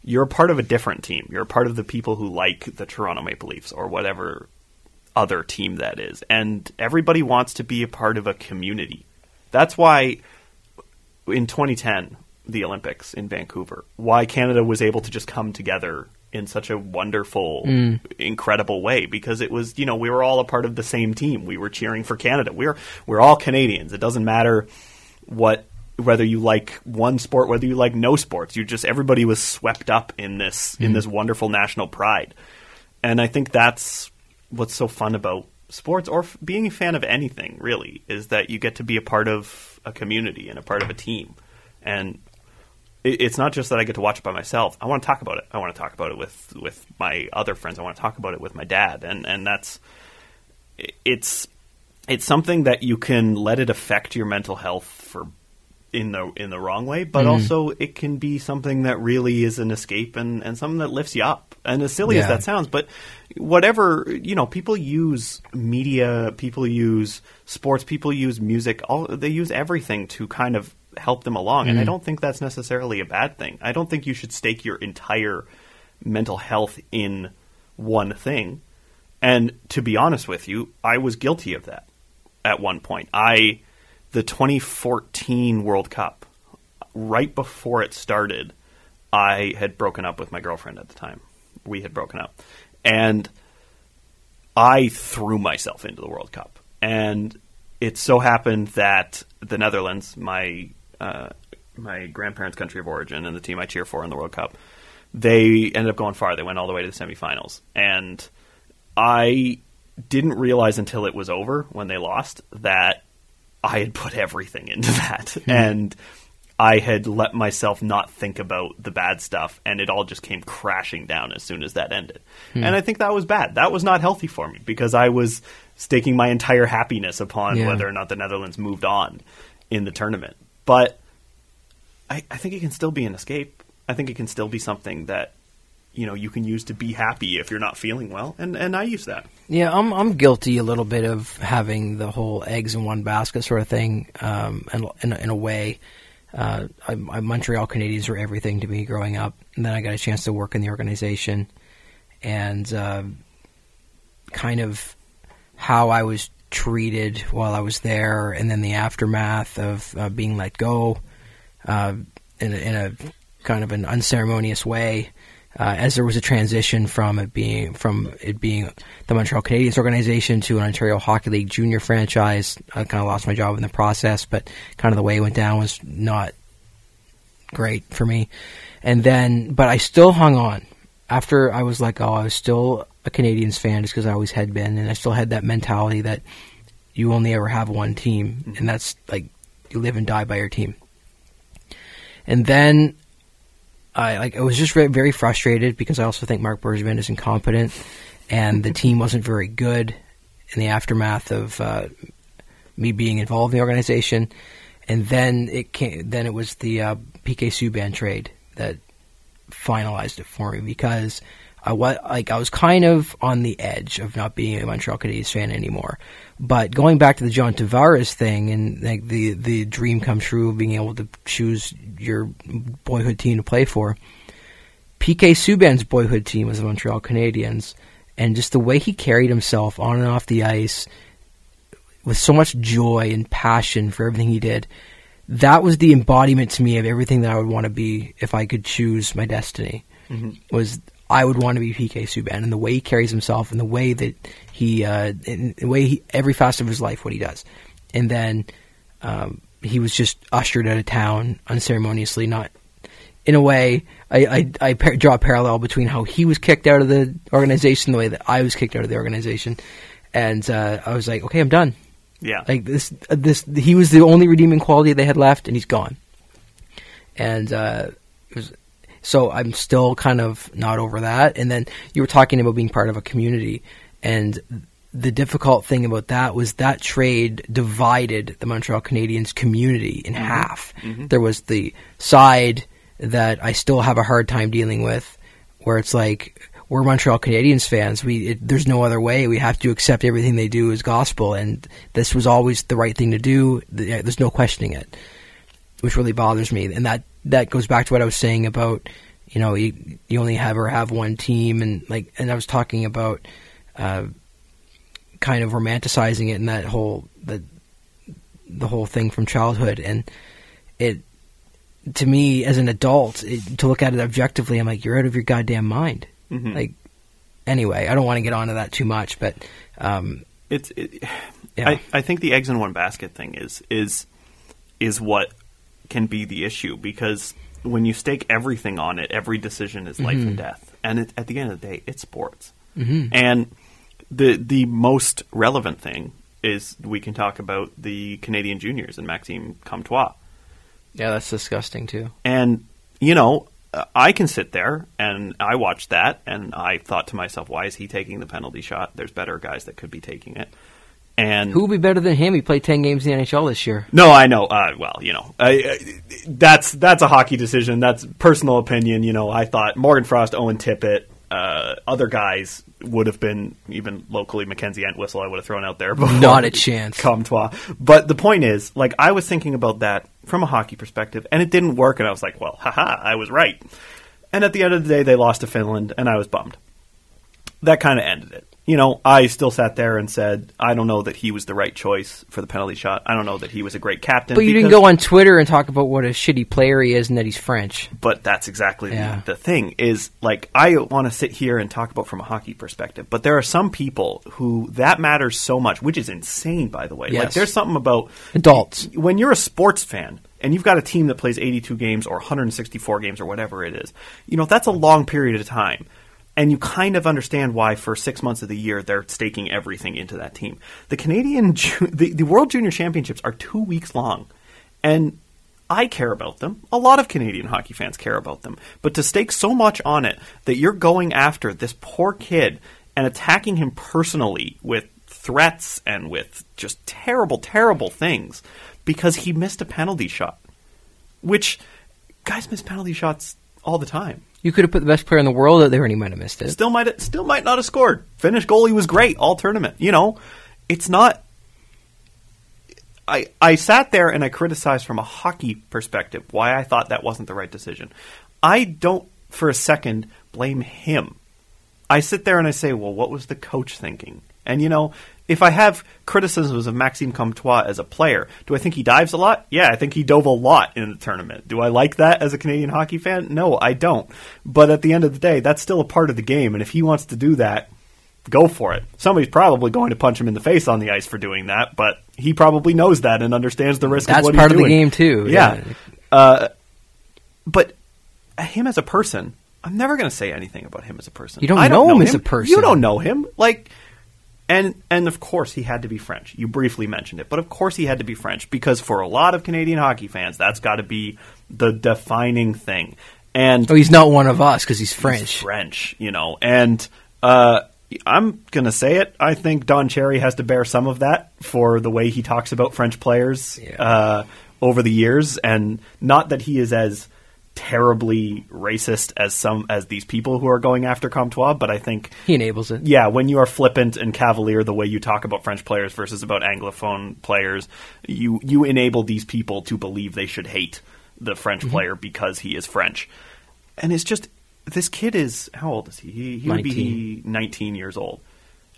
S2: You're a part of a different team. You're a part of the people who like the Toronto Maple Leafs or whatever other team that is. And everybody wants to be a part of a community. That's why in 2010, the Olympics in Vancouver, why Canada was able to just come together in such a wonderful,
S1: Mm.
S2: incredible way because it was, you know, we were all a part of the same team. We were cheering for Canada. We're we're all Canadians. It doesn't matter what whether you like one sport, whether you like no sports. You just everybody was swept up in this in this wonderful national pride. And I think that's what's so fun about sports or f- being a fan of anything really is that you get to be a part of a community and a part of a team. And it's not just that I get to watch it by myself. I want to talk about it. I want to talk about it with with my other friends. I want to talk about it with my dad. And and that's it's it's something that you can let it affect your mental health for in the in the wrong way, but mm-hmm. also it can be something that really is an escape and, and something that lifts you up. And as silly as that sounds, but whatever you know, people use media, people use sports, people use music, all they use everything to kind of help them along. And I mm. don't think that's necessarily a bad thing. I don't think you should stake your entire mental health in one thing. And to be honest with you, I was guilty of that at one point. I the 2014 World Cup, right before it started, I had broken up with my girlfriend at the time. We had broken up. And I threw myself into the World Cup. And it so happened that the Netherlands, my uh, my grandparents' country of origin, and the team I cheer for in the World Cup, they ended up going far. They went all the way to the semifinals, and I didn't realize until it was over when they lost that I had put everything into *laughs* that, and I had let myself not think about the bad stuff, and it all just came crashing down as soon as that ended. And I think that was bad. That was not healthy for me because I was staking my entire happiness upon
S1: Yeah.
S2: whether or not the Netherlands moved on in the tournament. But I, I think it can still be an escape. I think it can still be something that you know you can use to be happy if you're not feeling well, and and I use that.
S1: Yeah, I'm I'm guilty a little bit of having the whole eggs in one basket sort of thing. Um, in, in, a- in a way, uh, I, I, Montreal Canadiens were everything to me growing up, and then I got a chance to work in the organization, and uh, kind of how I was treated while I was there, and then the aftermath of uh, being let go uh, in, a, in a kind of an unceremonious way, uh, as there was a transition from it being from it being the Montreal Canadiens organization to an Ontario Hockey League junior franchise. I kind of lost my job in the process, but kind of the way it went down was not great for me. And then, but I still hung on after I was let go. I was still a Canadiens fan just because I always had been, and I still had that mentality that you only ever have one team, and that's like you live and die by your team. And then I like I was just very, frustrated because I also think Marc Bergevin is incompetent, and the team wasn't very good in the aftermath of uh, me being involved in the organization. And then it came, then it was the uh, PK Subban trade that finalized it for me because I was like I was kind of on the edge of not being a Montreal Canadiens fan anymore. But going back to the John Tavares thing and like the the dream come true of being able to choose your boyhood team to play for, PK Subban's boyhood team was the Montreal Canadiens, and just the way he carried himself on and off the ice with so much joy and passion for everything he did. That was the embodiment to me of everything that I would want to be if I could choose my destiny. Mm-hmm. Was I would want to be PK Subban and the way he carries himself and the way that he, uh, the way he, every facet of his life, what he does. And then um, he was just ushered out of town unceremoniously, not in a way, I, I, I par- draw a parallel between how he was kicked out of the organization, the way that I was kicked out of the organization, and uh, I was like, okay, I'm done.
S2: Yeah,
S1: Like this, uh, this, he was the only redeeming quality they had left, and he's gone. And uh, it was, so I'm still kind of not over that. And then you were talking about being part of a community, and the difficult thing about that was that trade divided the Montreal Canadiens community in mm-hmm. half. Mm-hmm. There was the side that I still have a hard time dealing with, where it's like we're Montreal Canadiens fans. We it, there's no other way. We have to accept everything they do as gospel, and this was always the right thing to do. There's no questioning it, which really bothers me. And that that goes back to what I was saying about you know you, you only have or have one team, and like and I was talking about. Uh, kind of romanticizing it and that whole the the whole thing from childhood and it to me as an adult it, to look at it objectively I'm like you're out of your goddamn mind
S2: Mhm.
S1: Like, anyway, I don't want to get onto that too much, but um,
S2: It's. It, *sighs*
S1: Yeah.
S2: I, I think the eggs in one basket thing is is is what can be the issue because when you stake everything on it, every decision is life and death, and it, at the end of the day, it's sports. Mm-hmm. And the the most relevant thing is we can talk about the Canadian juniors and Maxime Comtois.
S1: yeah, that's disgusting too.
S2: And, you know, I can sit there and I watched that and I thought to myself, why is he taking the penalty shot? There's better guys that could be taking it. And
S1: Who would be better than him? He played ten games in the NHL this year.
S2: no, I know. Uh, well, you know, I, I, that's that's a hockey decision. That's personal opinion. You know, I thought Morgan Frost, Owen Tippett, uh, other guys would have been even locally Mackenzie Entwistle. I would have thrown out there. *laughs* but
S1: Not a chance.
S2: Comtois. But the point is, like, I was thinking about that from a hockey perspective, and it didn't work. And I was like, well, haha, I was right. And at the end of the day, they lost to Finland, and I was bummed. That kind of ended it. You know, I still sat there and said, I don't know that he was the right choice for the penalty shot. I don't know that he was a great captain.
S1: But you didn't go on Twitter and talk about what a shitty player he is and that he's French.
S2: but that's exactly
S1: Yeah.
S2: the, the thing is like I want to sit here and talk about from a hockey perspective, but there are some people who that matters so much, which is insane by the way. Like
S1: Yes.
S2: there's something about
S1: Adults.
S2: when you're a sports fan and you've got a team that plays 82 games or 164 games or whatever it is, you know, that's a long period of time. And you kind of understand why for six months of the year they're staking everything into that team. The Canadian, *laughs* the, the World Junior Championships are two weeks long. And I care about them. A lot of Canadian hockey fans care about them. But to stake so much on it that you're going after this poor kid and attacking him personally with threats and with just terrible, terrible things because he missed a penalty shot. Which guys miss penalty shots all the time.
S1: You could have put the best player in the world out there and he might have missed it.
S2: Still might still might not have scored. Finnish goalie was great all tournament. You know, it's not. I I sat there and I criticized from a hockey perspective why I thought that wasn't the right decision. I don't for a second blame him. I sit there and I say, well, what was the coach thinking? And you know, if I have criticisms of Maxime Comtois as a player, do I think he dives a lot? Yeah, I think he dove a lot in the tournament. Do I like that as a Canadian hockey fan? No, I don't. But at the end of the day, that's still a part of the game, and if he wants to do that, go for it. Somebody's probably going to punch him in the face on the ice for doing that, but he probably knows that and understands the risk.
S1: That's
S2: of what
S1: part
S2: he's
S1: of the game, too.
S2: Yeah.
S1: Yeah.
S2: Uh, but him as a person, I'm never going to say anything about him as a person.
S1: You don't
S2: I
S1: know him as a person.
S2: You don't know him. Like, and and of course he had to be French. You briefly mentioned it, but of course he had to be French because for a lot of Canadian hockey fans, that's got to be the defining thing. And
S1: Oh, he's not one of us because he's French.
S2: He's
S1: French.
S2: You know, and uh, I'm gonna say it. I think Don Cherry has to bear some of that for the way he talks about French players
S1: Yeah.
S2: uh, over the years, and not that he is as terribly racist as some as these people who are going after Comtois, but I think
S1: He enables it.
S2: yeah, when you are flippant and cavalier the way you talk about French players versus about Anglophone players, you you enable these people to believe they should hate the French mm-hmm. player because he is French. And it's just this kid is how old is he? He, he would be 19 years old.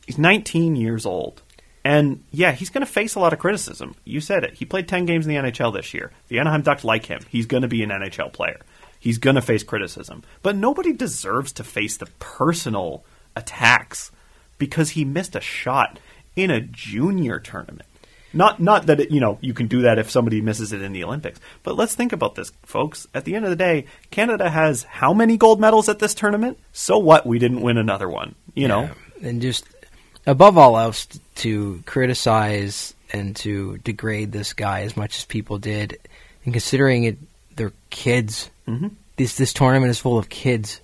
S2: He's 19 years old. And yeah, he's going to face a lot of criticism. You said it. He played 10 games in the NHL this year. The Anaheim Ducks like him. He's going to be an NHL player. He's going to face criticism. But nobody deserves to face the personal attacks because he missed a shot in a junior tournament. Not not that it, you know you can do that if somebody misses it in the Olympics. But let's think about this, folks. At the end of the day, Canada has how many gold medals at this tournament? So what? We didn't win another one. You know.
S1: And just above all else to criticize and to degrade this guy as much as people did, and considering it, they're kids.
S2: Mhm.
S1: This this tournament is full of kids,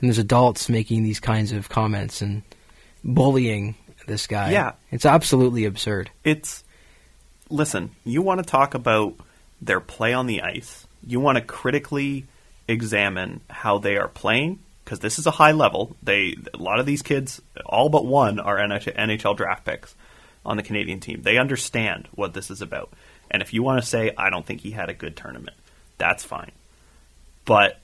S1: and there's adults making these kinds of comments and bullying this guy.
S2: Yeah.
S1: it's absolutely absurd.
S2: it's listen you want to talk about their play on the ice you want to critically examine how they are playing because this is a high level. They a lot of these kids all but one are NHL, draft picks on the Canadian team. They understand what this is about. And if you want to say I don't think he had a good tournament that's fine. But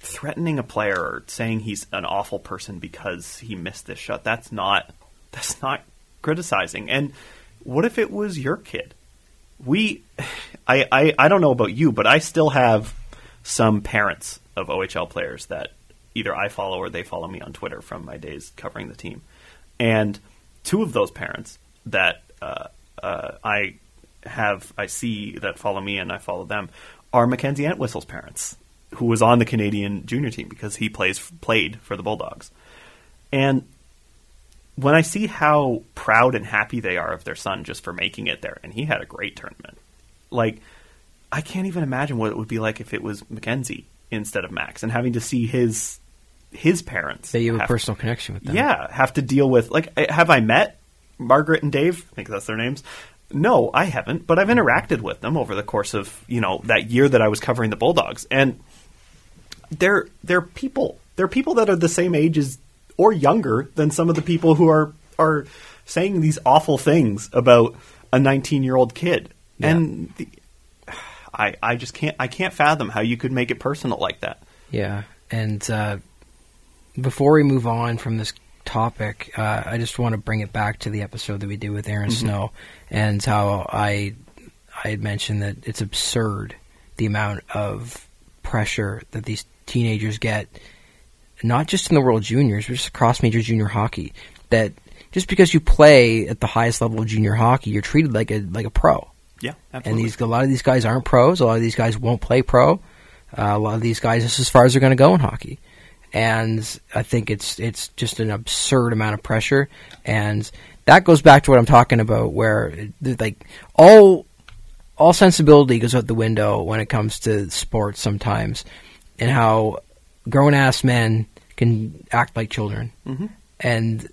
S2: threatening a player or saying he's an awful person because he missed this shot that's not that's not criticizing. And what if it was your kid? We *sighs* I, I i don't know about you but i still have some parents of ohl players that either I follow or they follow me on Twitter from my days covering the team. And two of those parents that uh, uh, I have, I see that follow me and I follow them, are Mackenzie Entwistle's parents, who was on the Canadian junior team because he plays played for the Bulldogs. And when I see how proud and happy they are of their son just for making it there, and he had a great tournament, like I can't even imagine what it would be like if it was Mackenzie instead of Max, and having to see his his parents.
S1: That you have a
S2: have-
S1: personal connection with them.
S2: yeah, have to deal with like have I met Margaret and Dave? I think that's their names. No, I haven't, but I've interacted with them over the course of, you know, that year that I was covering the Bulldogs. And they're they're people. They're people that are the same age as or younger than some of the people who are are saying these awful things about a 19-year-old kid.
S1: Yeah.
S2: And the, I I just can't I can't fathom how you could make it personal like that.
S1: Yeah, and uh, before we move on from this topic, uh, I just want to bring it back to the episode that we did with Aaron Snow and how I I had mentioned that it's absurd the amount of pressure that these teenagers get, not just in the World Juniors, but just across major junior hockey. That just because you play at the highest level of junior hockey, you're treated like a like a pro.
S2: Yeah,
S1: And these a lot of these guys aren't pros. A lot of these guys won't play pro. Uh, a lot of these guys, this is as far as they're going to go in hockey. And I think it's it's just an absurd amount of pressure, and that goes back to what I'm talking about, where like all all sensibility goes out the window when it comes to sports sometimes, and how grown ass men can act like children,
S2: Mhm.
S1: and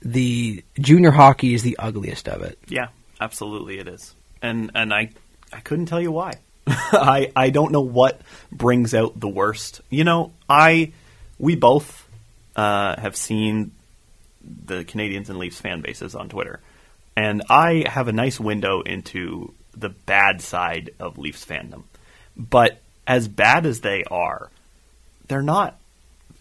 S1: the junior hockey is the ugliest of it.
S2: Yeah, absolutely it is. And and I I couldn't tell you why. *laughs* I I don't know what brings out the worst. You know, I we both uh, have seen the Canadiens and Leafs fan bases on Twitter. And I have a nice window into the bad side of Leafs fandom. But as bad as they are, they're not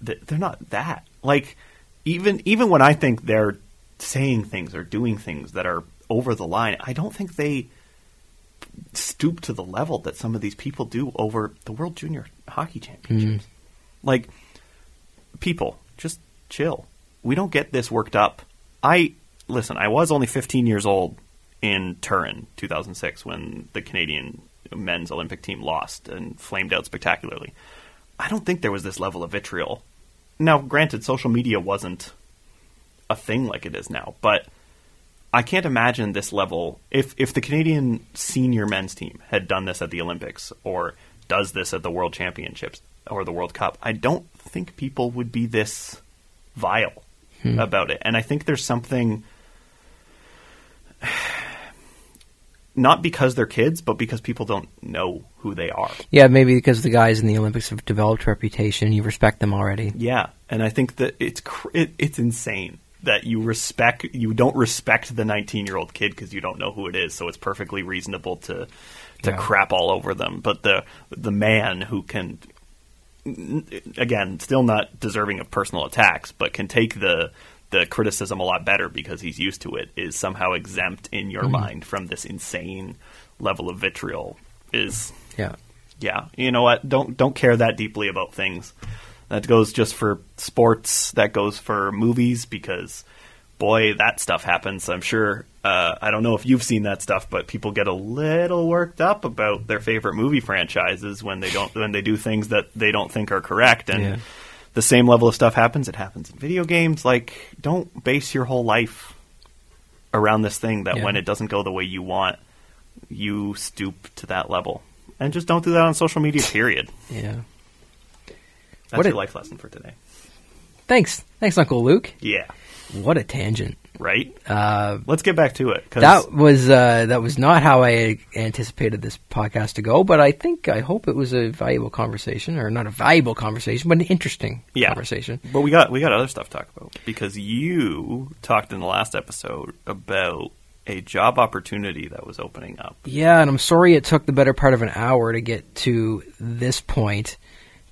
S2: they're not that. Like even even when I think they're saying things or doing things that are over the line, I don't think they stoop to the level that some of these people do over the World Junior Hockey Championships. Mm-hmm. Like people, just chill. We don't get this worked up. I listen, I was only 15 years old in Turin 2006 when the Canadian men's Olympic team lost and flamed out spectacularly. I don't think there was this level of vitriol. Now, granted, social media wasn't a thing like it is now, but I can't imagine this level if if the Canadian senior men's team had done this at the Olympics or does this at the World Championships or the World Cup. I don't think people would be this vile hmm. about it, and I think there's something not because they're kids, but because people don't know who they are.
S1: Yeah, maybe because the guys in the Olympics have developed reputation, you respect them already.
S2: Yeah, and I think that it's cr- it, it's insane that you respect you don't respect the 19 year old kid because you don't know who it is. So it's perfectly reasonable to to
S1: Yeah.
S2: crap all over them. But the the man who can again still not deserving of personal attacks, but can take the the criticism a lot better because he's used to it is somehow exempt in your mm-hmm. mind from this insane level of vitriol is
S1: Yeah.
S2: yeah, you know what? Don't don't care that deeply about things. That goes just for sports. That goes for movies because, boy, that stuff happens. I'm sure. Uh, I don't know if you've seen that stuff, but people get a little worked up about their favorite movie franchises when they don't when they do things that they don't think are correct. And
S1: Yeah.
S2: the same level of stuff happens. It happens in video games. Like, don't base your whole life around this thing that
S1: Yeah.
S2: when it doesn't go the way you want, you stoop to that level. And just don't do that on social media, period.
S1: Yeah.
S2: That's
S1: What
S2: your
S1: a-
S2: life lesson for today.
S1: Thanks. Thanks, Uncle Luke.
S2: Yeah.
S1: What a tangent.
S2: Right?
S1: Uh,
S2: Let's get back to it.
S1: that was uh, that was not how I anticipated this podcast to go, but I think I hope it was a valuable conversation, or not a valuable conversation, but an interesting
S2: Yeah.
S1: conversation.
S2: But we got we got other stuff to talk about because you talked in the last episode about a job opportunity that was opening up.
S1: Yeah, and I'm sorry it took the better part of an hour to get to this point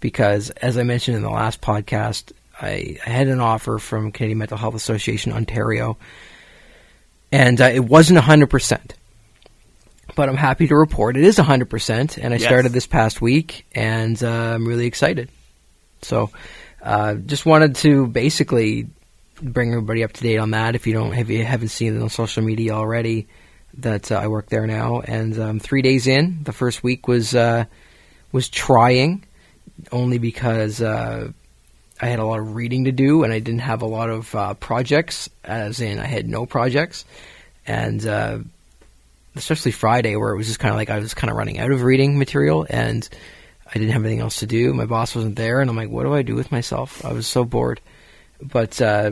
S1: because, as I mentioned in the last podcast, I, I had an offer from Canadian Mental Health Association Ontario, and uh, it wasn't 100%. But I'm happy to report it is 100%, and I
S2: Yes.
S1: started this past week, and uh, I'm really excited. So, uh, just wanted to basically bring everybody up to date on that. If you don't, if you haven't seen it on social media already, that uh, I work there now, and um, three days in, the first week was uh, was trying, only because uh, I had a lot of reading to do, and I didn't have a lot of uh, projects. As in, I had no projects, and uh, especially Friday, where it was just kind of like I was kind of running out of reading material, and I didn't have anything else to do. My boss wasn't there, and I'm like, what do I do with myself? I was so bored, but uh,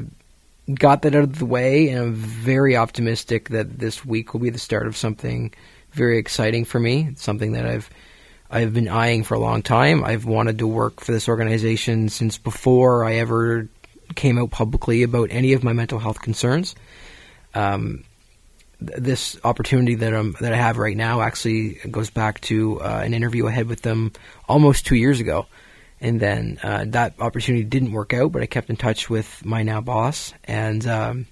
S1: got that out of the way, and I'm very optimistic that this week will be the start of something very exciting for me. Something that I've I've been eyeing for a long time. I've wanted to work for this organization since before I ever came out publicly about any of my mental health concerns. Um, th- this opportunity that I'm that I have right now actually goes back to uh, an interview I had with them almost two years ago, and then uh, that opportunity didn't work out. But I kept in touch with my now boss, and um,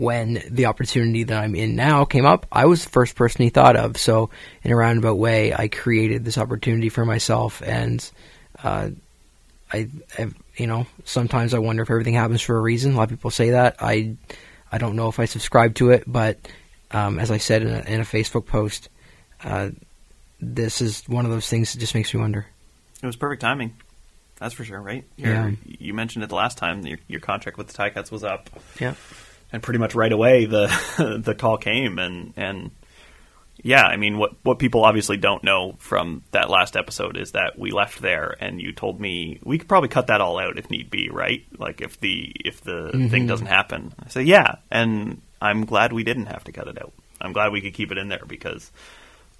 S1: when the opportunity that I'm in now came up, I was the first person he thought of. So, in a roundabout way, I created this opportunity for myself, and uh, I, I, you know, sometimes I wonder if everything happens for a reason. A lot of people say that. I, I don't know if I subscribe to it, but um, as I said in a, in a Facebook post, uh, this is one of those things that just makes me wonder.
S2: It was perfect timing. That's for sure, right? Your,
S1: Yeah.
S2: You mentioned it the last time. Your, your contract with the Ticats was up.
S1: Yeah.
S2: And pretty much right away the *laughs* the call came. And and yeah i mean what what people obviously don't know from that last episode is that we left there and you told me we could probably cut that all out if need be right? Like if the if the mm-hmm. thing doesn't happen. I said yeah. And i'm glad we didn't have to cut it out. I'm glad we could keep it in there because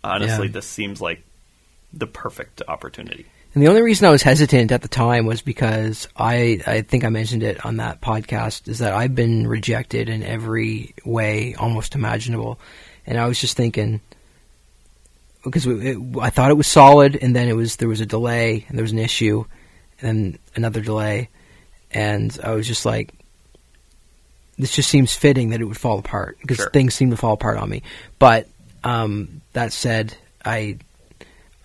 S2: honestly
S1: Yeah.
S2: this seems like the perfect opportunity
S1: And the only reason I was hesitant at the time was because I, I think I mentioned it on that podcast, is that I've been rejected in every way almost imaginable. And I was just thinking, because it, I thought it was solid, and then it was there was a delay, and there was an issue, and then another delay, and I was just like, this just seems fitting that it would fall apart because
S2: Sure.
S1: things seem to fall apart on me. But um, that said, I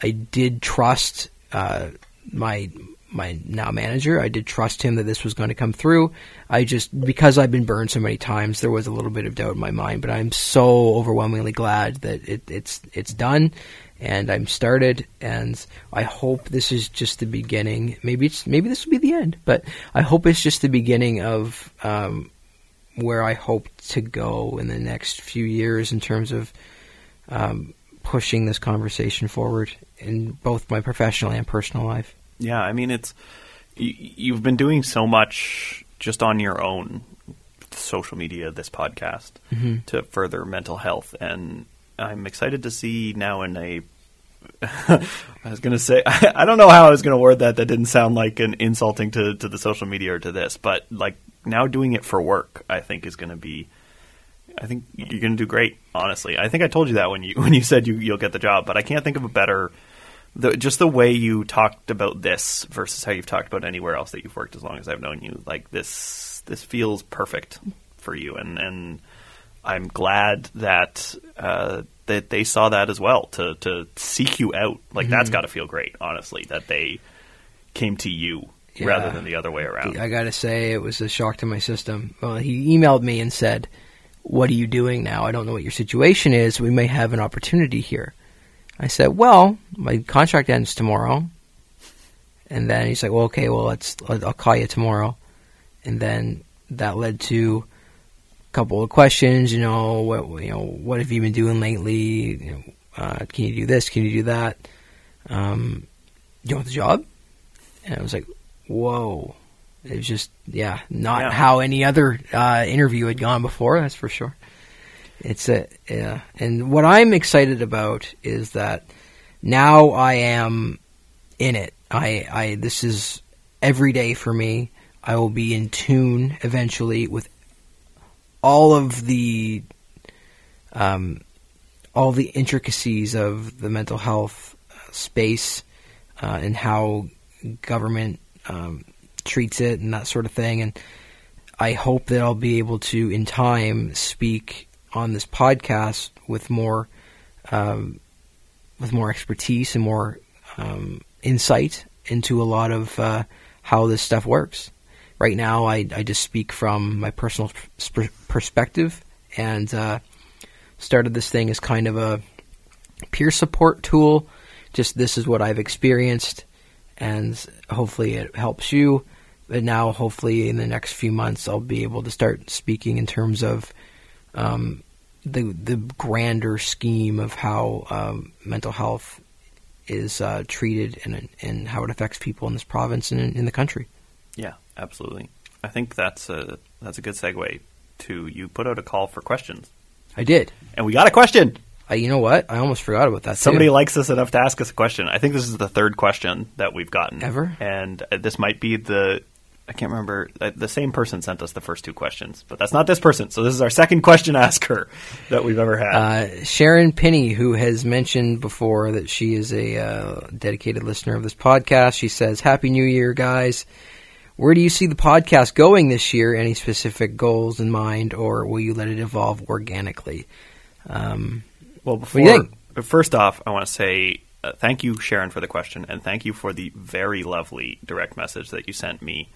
S1: I did trust uh, my my now manager. I did trust him that this was going to come through. I just because I've been burned so many times, there was a little bit of doubt in my mind. But I'm so overwhelmingly glad that it, it's it's done, and I'm started. And I hope this is just the beginning. Maybe it's maybe this will be the end, but I hope it's just the beginning of um, where I hope to go in the next few years in terms of um, pushing this conversation forward in both my professional and personal life.
S2: Yeah, I mean it's you've been doing so much just on your own social media, this podcast mm-hmm. to further mental health, and I'm excited to see now in a. *laughs* I was going to say I, *laughs* I don't know how I was going to word that. That didn't sound like an insulting to to the social media or to this, but like now doing it for work, I think is going to be. I think you're going to do great. Honestly, I think I told you that when you *laughs* when you said you you'll get the job, but I can't think of a better the, just the way you talked about this versus how you've talked about anywhere else that you've worked as long as I've known you, like this, this feels perfect for you, and and I'm glad that uh, that they saw that as well to to seek you out. Like that's got to feel great, honestly, that they came to you
S1: Yeah.
S2: rather than the other way around.
S1: I got to say, it was a shock to my system. Well, he emailed me and said, "What are you doing now? I don't know what your situation is. We may have an opportunity here." I said, "Well, my contract ends tomorrow." And then he's like, "Well, okay, well, let's I'll call you tomorrow." And then that led to a couple of questions. You know, what you know, what have you been doing lately? You know, uh, can you do this? Can you do that? Um, you want the job? And I was like, "Whoa!" It was just, yeah, not
S2: Yeah.
S1: how any other uh, interview had gone before. That's for sure. It's a yeah, and what I'm excited about is that now I am in it. I I this is every day for me. I will be in tune eventually with all of the um, all the intricacies of the mental health uh, space uh, and how government um, treats it and that sort of thing. And I hope that I'll be able to, in time, speak on this podcast with more um, with more expertise and more um, insight into a lot of uh, how this stuff works. Right now, I, I just speak from my personal sp- perspective and uh, started this thing as kind of a peer support tool. Just this is what I've experienced, and hopefully it helps you. But now, hopefully, in the next few months, I'll be able to start speaking in terms of um, the the grander scheme of how um, mental health is uh, treated and and how it affects people in this province and in, in, the country.
S2: Yeah, absolutely. I think that's a that's a good segue to you put out a call for questions.
S1: I did,
S2: and we got a question.
S1: Uh, you know what? I almost forgot about that.
S2: Somebody
S1: too.
S2: likes us enough to ask us a question. I think this is the third question that we've gotten
S1: ever,
S2: and uh, this might be the I can't remember. The same person sent us the first two questions, but that's not this person. So this is our second question asker that we've ever had.
S1: Uh, Sharon Penny, who has mentioned before that she is a uh, dedicated listener of this podcast, she says, "Happy New Year, guys." Where do you see the podcast going this year? Any specific goals in mind, or will you let it evolve organically? Um,
S2: well, before first off, I want to say uh, thank you, Sharon, for the question, and thank you for the very lovely direct message that you sent me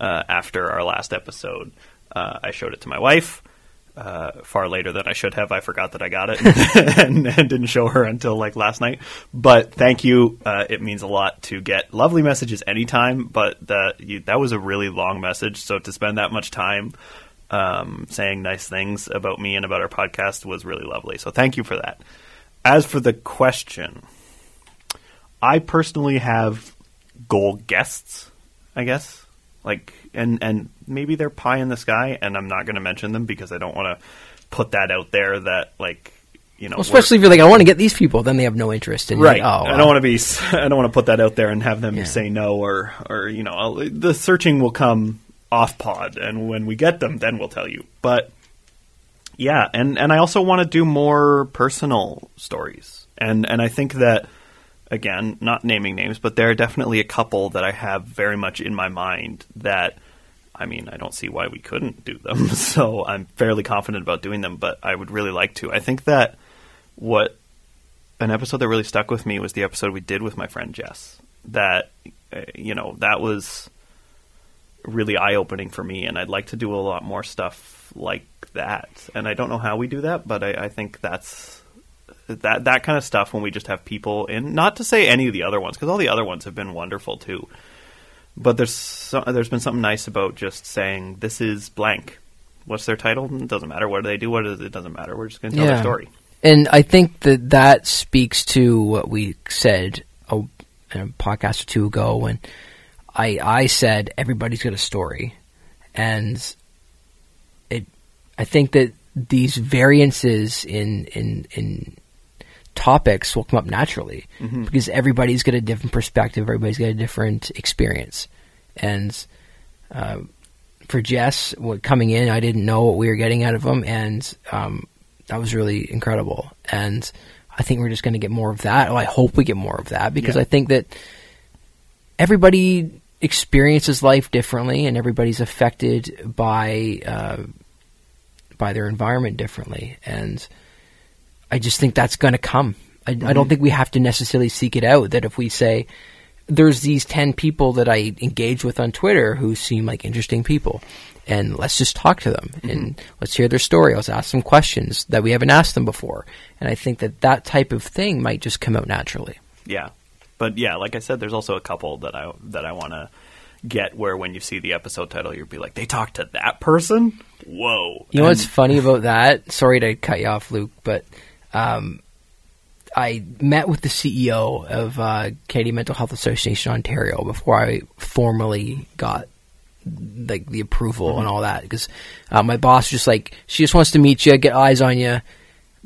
S2: uh, after our last episode. Uh, I showed it to my wife. Uh, far later than I should have. I forgot that I got it *laughs* and, and, didn't show her until like last night. But thank you. Uh, it means a lot to get lovely messages anytime. But that you, that was a really long message. So to spend that much time um, saying nice things about me and about our podcast was really lovely. So thank you for that. As for the question, I personally have goal guests. I guess like and and maybe they're pie in the sky and i'm not going to mention them because i don't want to put that out there that like you know
S1: well, especially if you're like i want to get these people then they have no interest in
S2: right.
S1: Like,
S2: oh, i don't want to be *laughs* i don't want to put that out there and have them yeah. say no or or you know I'll, the searching will come off pod and when we get them then we'll tell you. But yeah and and i also want to do more personal stories. And and i think that again, not naming names, but there are definitely a couple that I have very much in my mind that I mean, I don't see why we couldn't do them. *laughs* So I'm fairly confident about doing them, but I would really like to. I think that what an episode that really stuck with me was the episode we did with my friend Jess. That uh, you know, that was really eye opening for me, and I'd like to do a lot more stuff like that. And I don't know how we do that, but I, I think that's that that kind of stuff when we just have people in. Not to say any of the other ones, because all the other ones have been wonderful too. But there's so, there's been something nice about just saying this is blank. What's their title? It doesn't matter. What do they do? What is, it doesn't matter. We're just going to tell yeah. their story.
S1: And I think that that speaks to what we said a, a podcast or two ago when I I said everybody's got a story, and it I think that these variances in in in topics will come up naturally mm-hmm. because everybody's got a different perspective, everybody's got a different experience, and uh, for Jess, what, coming in, I didn't know what we were getting out of him, and um, that was really incredible. And I think we're just going to get more of that. Well, I hope we get more of that because yeah. I think that everybody experiences life differently, and everybody's affected by uh, by their environment differently, and I just think that's going to come. I, mm-hmm. I, don't mm-hmm. think we have to necessarily seek it out. That if we say there's these ten people that I engage with on Twitter who seem like interesting people, and let's just talk to them mm-hmm. and let's hear their story. Let's ask them questions that we haven't asked them before. And I think that that type of thing might just come out naturally.
S2: Yeah, but yeah, like I said, there's also a couple that I that I want to get where when you see the episode title, you'll be like, they talked to that person. Whoa!
S1: You know and what's funny about that? Sorry to cut you off, Luke, but um, I met with the CEO of uh, Canadian Mental Health Association Ontario before I formally got like the approval mm-hmm. and all that because uh, my boss just like she just wants to meet you, get eyes on you.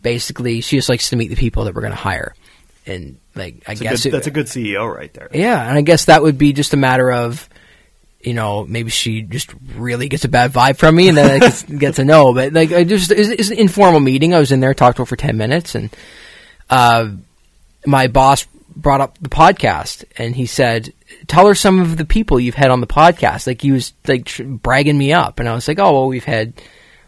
S1: Basically, she just likes to meet the people that we're going to hire, and like I
S2: that's
S1: guess
S2: a good, it, that's a good CEO right there.
S1: Yeah, and I guess that would be just a matter of you know, maybe she just really gets a bad vibe from me, and then I *laughs* get to know. But like, I just it's, it's, an informal meeting. I was in there, talked to her for ten minutes, and uh, my boss brought up the podcast, and he said, "Tell her some of the people you've had on the podcast." Like he was like tr- bragging me up, and I was like, "Oh well, we've had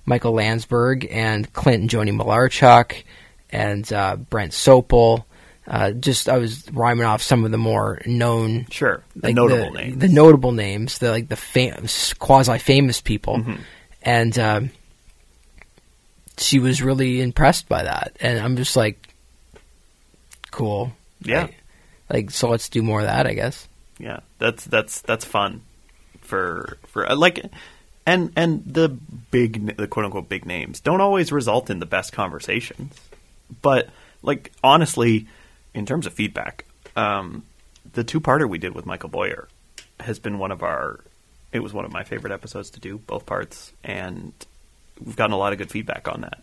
S1: Michael Landsberg and Clint and Joni Malarchuk and uh, Brent Sopel." Uh, just I was rhyming off some of the more known,
S2: Sure, the
S1: like
S2: notable
S1: the,
S2: names.
S1: the notable names, the like the fam- quasi famous people,
S2: Mm-hmm.
S1: and um, she was really impressed by that, and I'm just like, cool,
S2: Yeah.
S1: Like, like, so let's do more of that, I guess.
S2: yeah that's that's that's fun for for uh, like and and the big the quote unquote big names don't always result in the best conversations but like honestly in terms of feedback um the two-parter we did with michael boyer has been one of our it was one of my favorite episodes to do both parts and we've gotten a lot of good feedback on that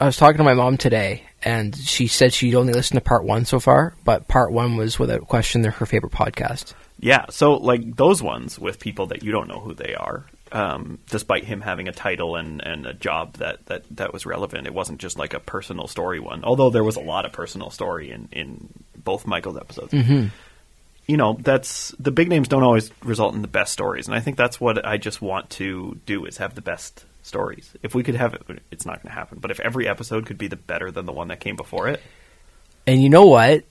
S1: I was talking to my mom today, and she said she'd only listened to part one so far, but part one was without question her favorite podcast.
S2: Yeah, so like those ones with people that you don't know who they are, um, despite him having a title and, and a job that, that, that was relevant, it wasn't just like a personal story one. Although there was a lot of personal story in, in both Michael's episodes. Mm-hmm. You know, that's the big names don't always result in the best stories, and I think that's what I just want to do is have the best stories. If we could have it, it's not going to happen. But if every episode could be the better than the one that came before it,
S1: And you know what?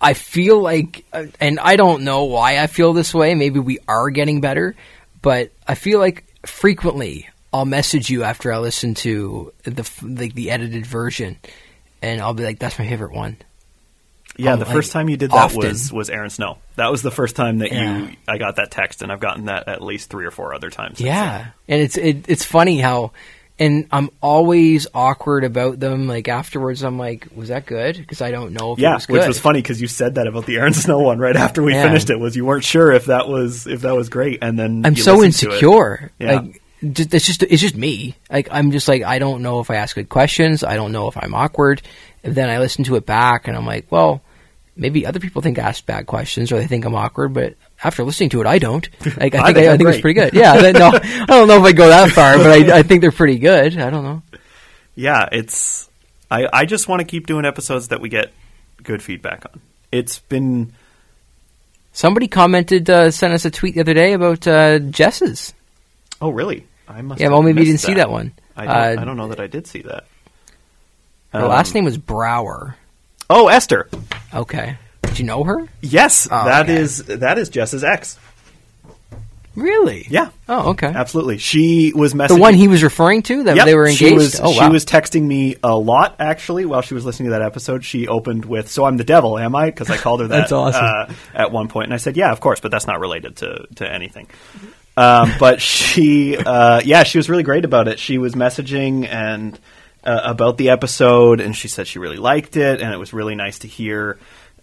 S1: I feel like, uh, and I don't know why I feel this way. Maybe we are getting better, but I feel like frequently I'll message you after I listen to the like the edited version, and I'll be like, "That's my favorite one."
S2: Yeah, the
S1: like,
S2: first time you did that
S1: often.
S2: was was Aaron Snow. That was the first time that
S1: Yeah.
S2: you I got that text, and I've gotten that at least three or four other times.
S1: Yeah, and it's it, it's funny how, and I'm always awkward about them. Like afterwards, I'm like, "Was that good?" Because I don't know if
S2: yeah,
S1: it was good.
S2: which was funny because you said that about the Aaron Snow one right *laughs* after we
S1: Yeah.
S2: finished it. Was you weren't sure if that was if that was great, and then
S1: I'm so
S2: listened to it.
S1: insecure.
S2: Yeah.
S1: Like it's just it's just me. Like I'm just like I don't know if I ask good questions. I don't know if I'm awkward. And then I listen to it back, and I'm like, well, maybe other people think I ask bad questions or they think I'm awkward, but after listening to it, I don't. *laughs* Like I
S2: I
S1: think
S2: think
S1: I, I think it's pretty good. Yeah. then- no, *laughs* I don't know if I go that far, but I, I think they're pretty good. I don't know.
S2: Yeah, it's. I I just want to keep doing episodes that we get good feedback on. It's been
S1: Somebody commented, uh, sent us a tweet the other day about uh, Jess's.
S2: oh really? I must.
S1: Yeah,
S2: have
S1: well, maybe you didn't see that one.
S2: I don't,
S1: Uh,
S2: I don't know that I did see that.
S1: Her
S2: Um,
S1: last name was Brower.
S2: Oh, Esther.
S1: Okay. You know her?
S2: Yes,
S1: Oh,
S2: that
S1: okay.
S2: is that is Jess's ex.
S1: Really?
S2: Yeah,
S1: Oh, okay.
S2: absolutely. She was messaging
S1: The one he was referring to that
S2: Yep,
S1: they were engaged.
S2: She was,
S1: oh
S2: she was texting me a lot actually while she was listening to that episode. She opened with, "So I'm the devil, am I?" Because I called her *laughs* that
S1: That's awesome.
S2: uh, at one point, and I said, "Yeah, of course," but that's not related to to anything. Um, but she, uh, yeah, she was really great about it. She was messaging and uh, about the episode, and she said she really liked it, and it was really nice to hear.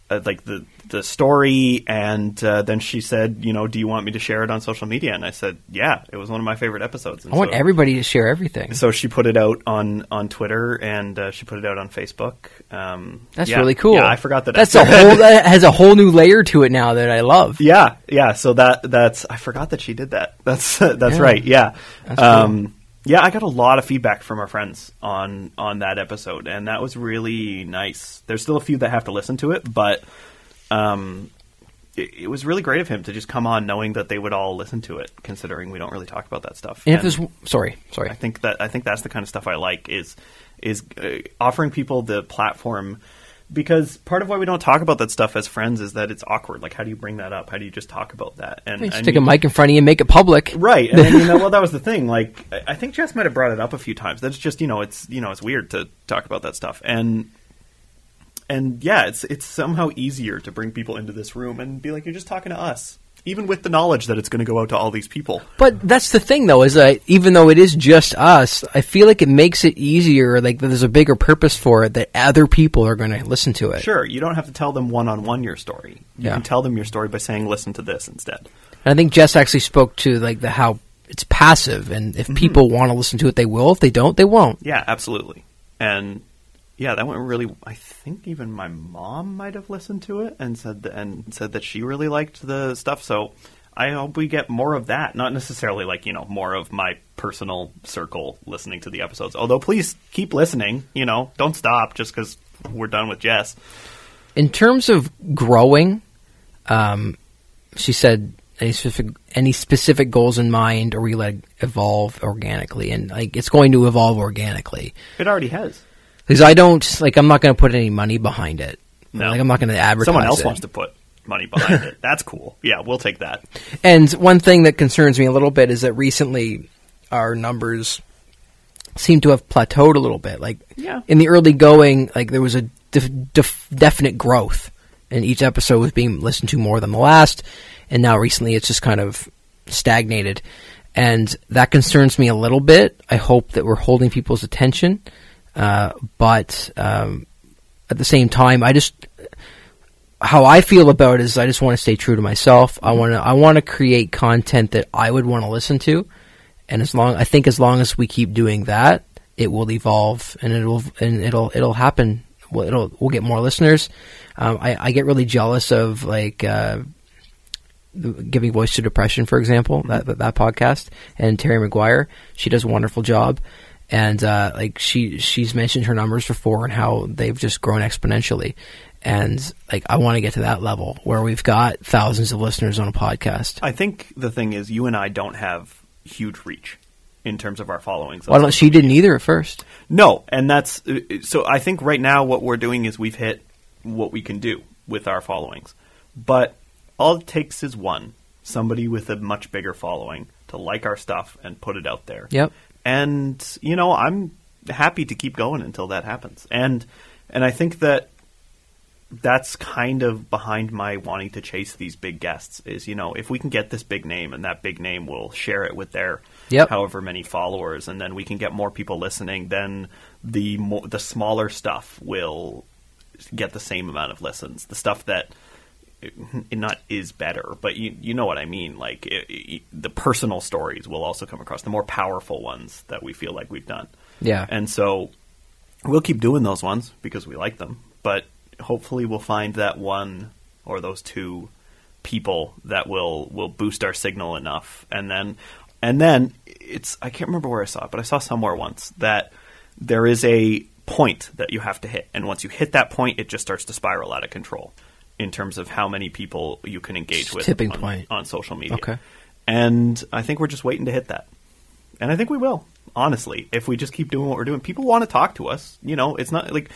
S2: Uh, like the the story, and uh, then she said, "You know, do you want me to share it on social media?" And I said, "Yeah, it was one of my favorite episodes." And
S1: I want
S2: so-
S1: everybody to share everything.
S2: so she put it out on on Twitter and uh, she put it out on Facebook. Um,
S1: That's
S2: yeah.
S1: really cool.
S2: Yeah, I forgot that.
S1: That's a whole that has a whole new layer to it now that I love.
S2: Yeah, yeah. So that that's I forgot that she did that. That's *laughs* that's
S1: Yeah.
S2: right. Yeah.
S1: That's
S2: um, yeah, I got a lot of feedback from our friends on on that episode, and that was really nice. There's still a few that have to listen to it, but um, it, it was really great of him to just come on knowing that they would all listen to it, considering we don't really talk about that stuff.
S1: And if there's sorry, sorry.
S2: I think that I think that's the kind of stuff I like is is uh, offering people the platform because part of why we don't talk about that stuff as friends is that it's awkward. Like, how do you bring that up? How do you just talk about that? And
S1: Just
S2: I
S1: stick a mic in front of you and make it public.
S2: right? And then, you know, *laughs* well, that was the thing. Like, I I think Jess might have brought it up a few times. That's just you know, it's you know, it's weird to talk about that stuff and. And yeah, it's it's somehow easier to bring people into this room and be like, you're just talking to us, even with the knowledge that it's going to go out to all these people.
S1: But that's the thing, though, is that even though it is just us, I feel like it makes it easier. Like there's a bigger purpose for it that other people are going to listen to it.
S2: Sure, you don't have to tell them one on one your story. You
S1: Yeah.
S2: can tell them your story by saying, "Listen to this" instead.
S1: And I think Jess actually spoke to like the how it's passive, and
S2: Mm-hmm.
S1: if people want to listen to it, they will. If they don't, they won't.
S2: Yeah, absolutely. And yeah, that went really. I think even my mom might have listened to it and said that, and said that she really liked the stuff. So I hope we get more of that. Not necessarily like you know more of my personal circle listening to the episodes. Although please keep listening. You know, don't stop just because we're done with Jess.
S1: in terms of growing, um, she said any specific any specific goals in mind, or we let it evolve organically, and like it's going to evolve organically.
S2: It already has.
S1: Because I don't like. I'm not going to put any money behind it.
S2: No.
S1: Like I'm not going to advertise.
S2: Someone else
S1: it.
S2: wants to put money behind it. That's cool. Yeah, we'll take that.
S1: And one thing that concerns me a little bit is that recently our numbers seem to have plateaued a little bit. Like
S2: Yeah.
S1: in the early going, like there was a def- def- definite growth, and each episode was being listened to more than the last. And now recently, it's just kind of stagnated, and that concerns me a little bit. I hope that we're holding people's attention, uh, but um, at the same time, I just how I feel about it is I just want to stay true to myself. I want to I want to create content that I would want to listen to, and as long I think as long as we keep doing that, it will evolve and it'll and it'll it'll happen. Well, it'll we'll get more listeners. Um, I I get really jealous of like. Uh, Giving voice to depression, for example, that, that that podcast, and Terry McGuire, she does a wonderful job, and uh, like she she's mentioned her numbers before and how they've just grown exponentially, and like I want to get to that level where we've got thousands of listeners on a podcast.
S2: I think the thing is, you and I don't have huge reach in terms of our followings.
S1: Well, don't, she didn't either at first.
S2: No, and that's uh, so. I think right now what we're doing is we've hit what we can do with our followings, but all it takes is one somebody with a much bigger following to like our stuff and put it out there.
S1: Yep.
S2: And you know, I'm happy to keep going until that happens. And and I think that that's kind of behind my wanting to chase these big guests is you know if we can get this big name and that big name will share it with their
S1: Yep.
S2: however many followers and then we can get more people listening then the mo- the smaller stuff will get the same amount of listens the stuff that it not is better but you you know what I mean like it, it, the personal stories will also come across the more powerful ones that we feel like we've done
S1: Yeah.
S2: and so we'll keep doing those ones because we like them. But hopefully we'll find that one or those two people that will will boost our signal enough and then and then it's I can't remember where I saw it, but I saw somewhere once that there is a point that you have to hit and once you hit that point it just starts to spiral out of control in terms of how many people you can engage with
S1: Tipping
S2: on,
S1: point.
S2: on social media.
S1: Okay.
S2: And I think we're just waiting to hit that. And I think we will, honestly, if we just keep doing what we're doing. People want to talk to us. You know, it's not like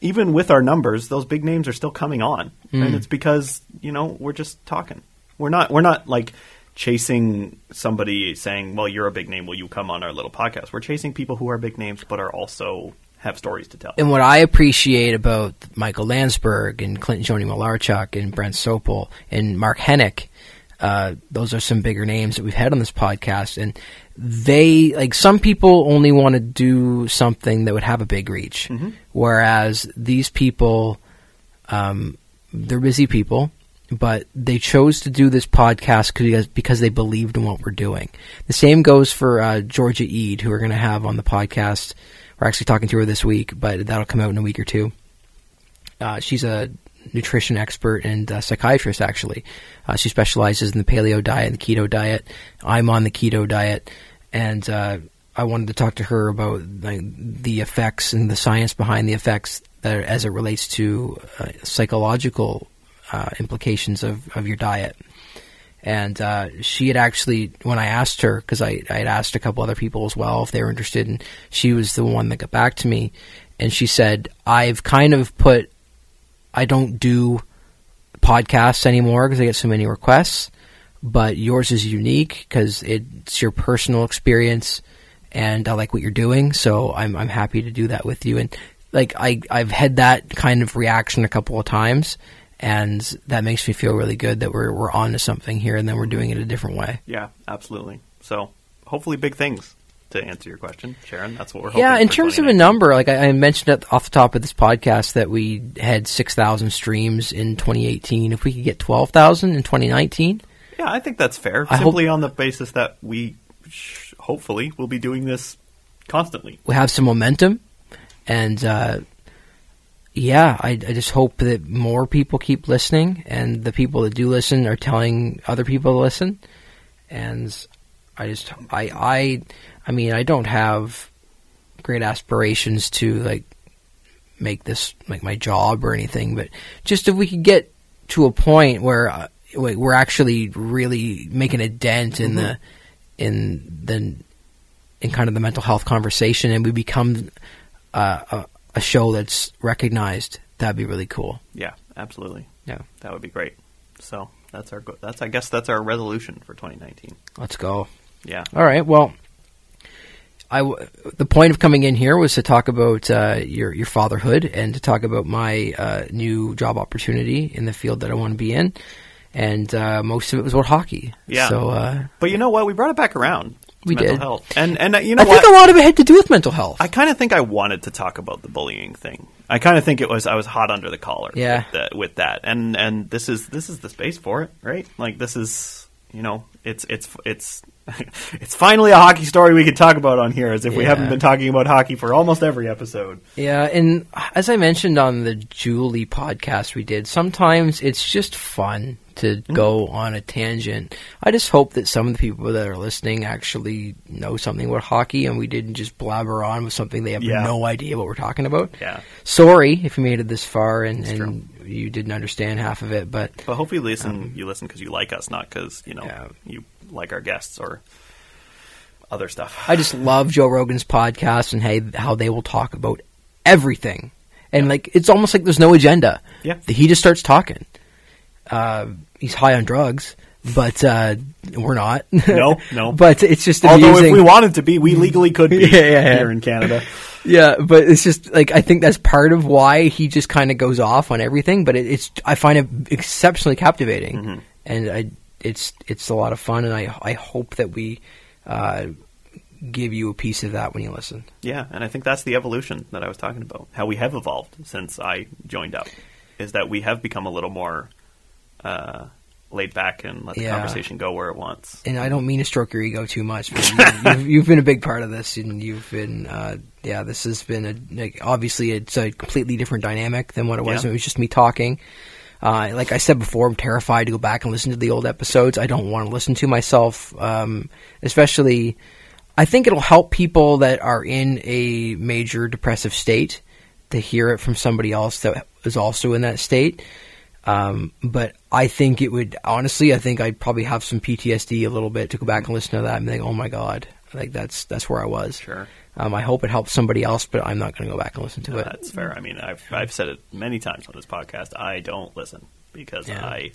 S2: even with our numbers, those big names are still coming on. Mm. And it's because, you know, we're just talking. We're not we're not like chasing somebody saying, "Well, you're a big name, will you come on our little podcast?" We're chasing people who are big names but are also have stories to tell.
S1: And what I appreciate about Michael Landsberg and Clinton Joni Malarchuk and Brent Sopel and Mark Henick, uh, those are some bigger names that we've had on this podcast. And they, like, some people only want to do something that would have a big reach. Whereas these people, um, they're busy people, but they chose to do this podcast because, because they believed in what we're doing. The same goes for uh, Georgia Ede, who we're going to have on the podcast. We're actually talking to her this week, but that'll come out in a week or two. Uh, she's a nutrition expert and psychiatrist, actually. Uh, she specializes in the paleo diet and the keto diet. I'm on the keto diet, and uh, I wanted to talk to her about like, the effects and the science behind the effects that, as it relates to uh, psychological uh, implications of, of your diet. And uh, she had actually, when I asked her, because I, I had asked a couple other people as well if they were interested, and she was the one that got back to me. And she said, I've kind of put, I don't do podcasts anymore because I get so many requests, but yours is unique because it's your personal experience, and I like what you're doing, so I'm, I'm happy to do that with you. And like I, I've had that kind of reaction a couple of times, and that makes me feel really good that we're we're on to something here, and then we're doing it a different way.
S2: Yeah, absolutely. So, hopefully big things to answer your question, Sharon. That's what we're hoping.
S1: Yeah, in terms of a number, like I, I mentioned at, off the top of this podcast that we had six thousand streams in 2018. If we could get twelve thousand in 2019,
S2: Yeah, I think that's fair.
S1: I
S2: Simply on the basis that we sh- hopefully will be doing this constantly.
S1: we have some momentum, and uh, yeah, I, I just hope that more people keep listening, and the people that do listen are telling other people to listen. And I just, I, I, I mean, I don't have great aspirations to like make this like my job or anything, but just if we could get to a point where uh, we're actually really making a dent in the in the in kind of the mental health conversation, and we become uh, a, a show that's recognized, that'd be really cool.
S2: Yeah, absolutely.
S1: Yeah.
S2: That would be great. So that's our go- that's I guess that's our resolution for 2019.
S1: Let's go.
S2: Yeah.
S1: All right. Well, I w- the point of coming in here was to talk about uh, your your fatherhood and to talk about my uh, new job opportunity in the field that I want to be in, and uh, most of it was about hockey.
S2: Yeah.
S1: So uh,
S2: But you know what? We brought it back around.
S1: We
S2: mental
S1: did.
S2: health. And and uh, you know
S1: I
S2: what?
S1: think a lot of it had to do with mental health.
S2: I kind of think I wanted to talk about the bullying thing. I kind of think it was I was hot under the collar.
S1: Yeah.
S2: With that, with that, and and this is this is the space for it, right? Like this is you know it's it's it's *laughs* it's finally a hockey story we can talk about on here, as if we haven't been talking about hockey for almost every episode.
S1: Yeah, and as I mentioned on the Julie podcast we did, sometimes it's just fun to
S2: Mm-hmm.
S1: go on a tangent. I just hope that some of the people that are listening actually know something about hockey and we didn't just blabber on with something they have
S2: Yeah.
S1: no idea what we're talking about.
S2: Yeah.
S1: Sorry if you made it this far and, and you didn't understand half of it, but
S2: But hopefully, you listen you listen because you like us, not because you know
S1: Um, Yeah.
S2: you like our guests or other stuff.
S1: I just love Joe Rogan's podcast and hey, how they will talk about everything. And like it's almost like there's no agenda.
S2: Yeah.
S1: He just starts talking. Uh, he's high on drugs, but uh, we're not.
S2: No, no. *laughs*
S1: but it's just
S2: Although if we wanted to be, we legally could be *laughs*
S1: Yeah, yeah, yeah.
S2: here in Canada.
S1: yeah, but it's just like I think that's part of why he just kind of goes off on everything. But it, it's I find it exceptionally captivating,
S2: Mm-hmm.
S1: and I it's it's a lot of fun, and I I hope that we uh, give you a piece of that when you listen.
S2: Yeah, and I think that's the evolution that I was talking about. How we have evolved since I joined up is that we have become a little more uh, laid back and let the
S1: Yeah.
S2: conversation go where it wants.
S1: and I don't mean to stroke your ego too much, but you, *laughs* you've, you've been a big part of this, and you've been, uh, yeah, this has been a like, obviously it's a completely different dynamic than what it was
S2: Yeah.
S1: when it was just me talking. Uh, like I said before, I'm terrified to go back and listen to the old episodes. I don't want to listen to myself, um, especially. I think it'll help people that are in a major depressive state to hear it from somebody else that is also in that state. Um, but I think it would honestly. I think I'd probably have some PTSD a little bit to go back and listen to that and think, "Oh my god, like that's that's where I was."
S2: Sure.
S1: Um, I hope it helps somebody else, but I'm not going to go back and listen to
S2: No,
S1: it.
S2: that's fair. I mean, I've I've said it many times on this podcast. I don't listen because
S1: Yeah.
S2: I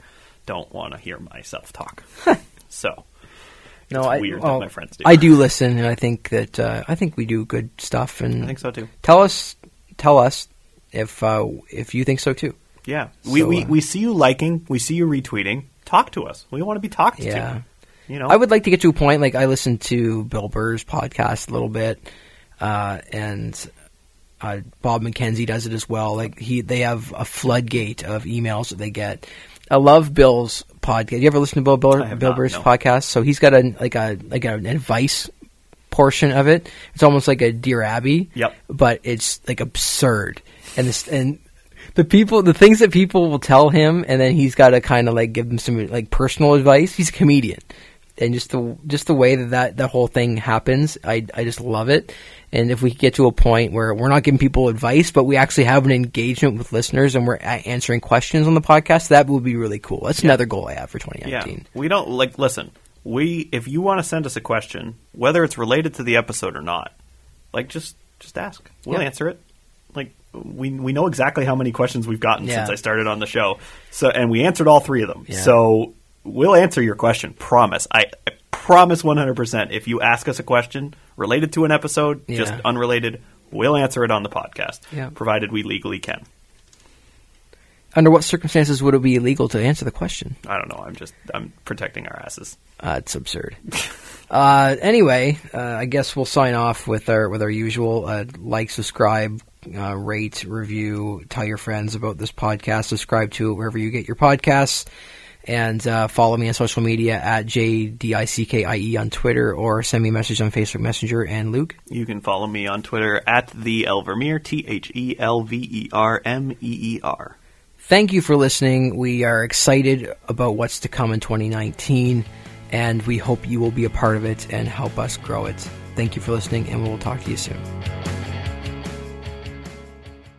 S2: don't want to hear myself talk. *laughs* so
S1: no,
S2: it's
S1: I,
S2: weird
S1: well,
S2: that my friends do.
S1: I do listen, and I think that uh, I think we do good stuff. And
S2: I think so too.
S1: tell us, tell us if uh, if you think so too.
S2: Yeah, we,
S1: So,
S2: we
S1: uh,
S2: we see you liking, we see you retweeting. Talk to us. We want to be talked
S1: Yeah.
S2: to. You know,
S1: I would like to get to a point like I listened to Bill Burr's podcast a little bit, uh, and uh, Bob McKenzie does it as well. Like he, they have a floodgate of emails that they get. I love Bill's podcast. You ever listen to Bill Bill, Bill
S2: not,
S1: Burr's
S2: no.
S1: podcast? So he's got a like a like an advice portion of it. It's almost like a Dear Abby.
S2: Yep.
S1: But it's like absurd, and this and the people, the things that people will tell him, and then he's got to kind of like give them some like personal advice. He's a comedian, and just the just the way that that, that whole thing happens, I I just love it. And if we get to a point where we're not giving people advice, but we actually have an engagement with listeners and we're answering questions on the podcast, that would be really cool. That's another goal I have for 2019.
S2: yeah,
S1: 2019.
S2: we don't like. Listen, we if you want to send us a question, whether it's related to the episode or not, like just just ask. We'll
S1: Yeah.
S2: answer it. Like we we know exactly how many questions we've gotten
S1: Yeah.
S2: since I started on the show. So and we answered all three of them.
S1: Yeah.
S2: So we'll answer your question. Promise. I, I promise 100%. If you ask us a question related to an episode, just unrelated, we'll answer it on the podcast.
S1: Yeah.
S2: Provided we legally can.
S1: Under what circumstances would it be illegal to answer the question?
S2: I don't know. I'm just I'm protecting our asses.
S1: Uh, it's absurd. *laughs* uh, anyway, uh, I guess we'll sign off with our with our usual uh, like, subscribe, uh, rate, review, tell your friends about this podcast, subscribe to it wherever you get your podcasts, and uh, follow me on social media at jdickie E on Twitter or send me a message on Facebook Messenger. And Luke,
S2: You can follow me on Twitter at the Elvermeer, T H E L V E R M E E R.
S1: thank you for listening. We are excited about what's to come in 2019, and we hope you will be a part of it and help us grow it. Thank you for listening, and we'll talk to you soon.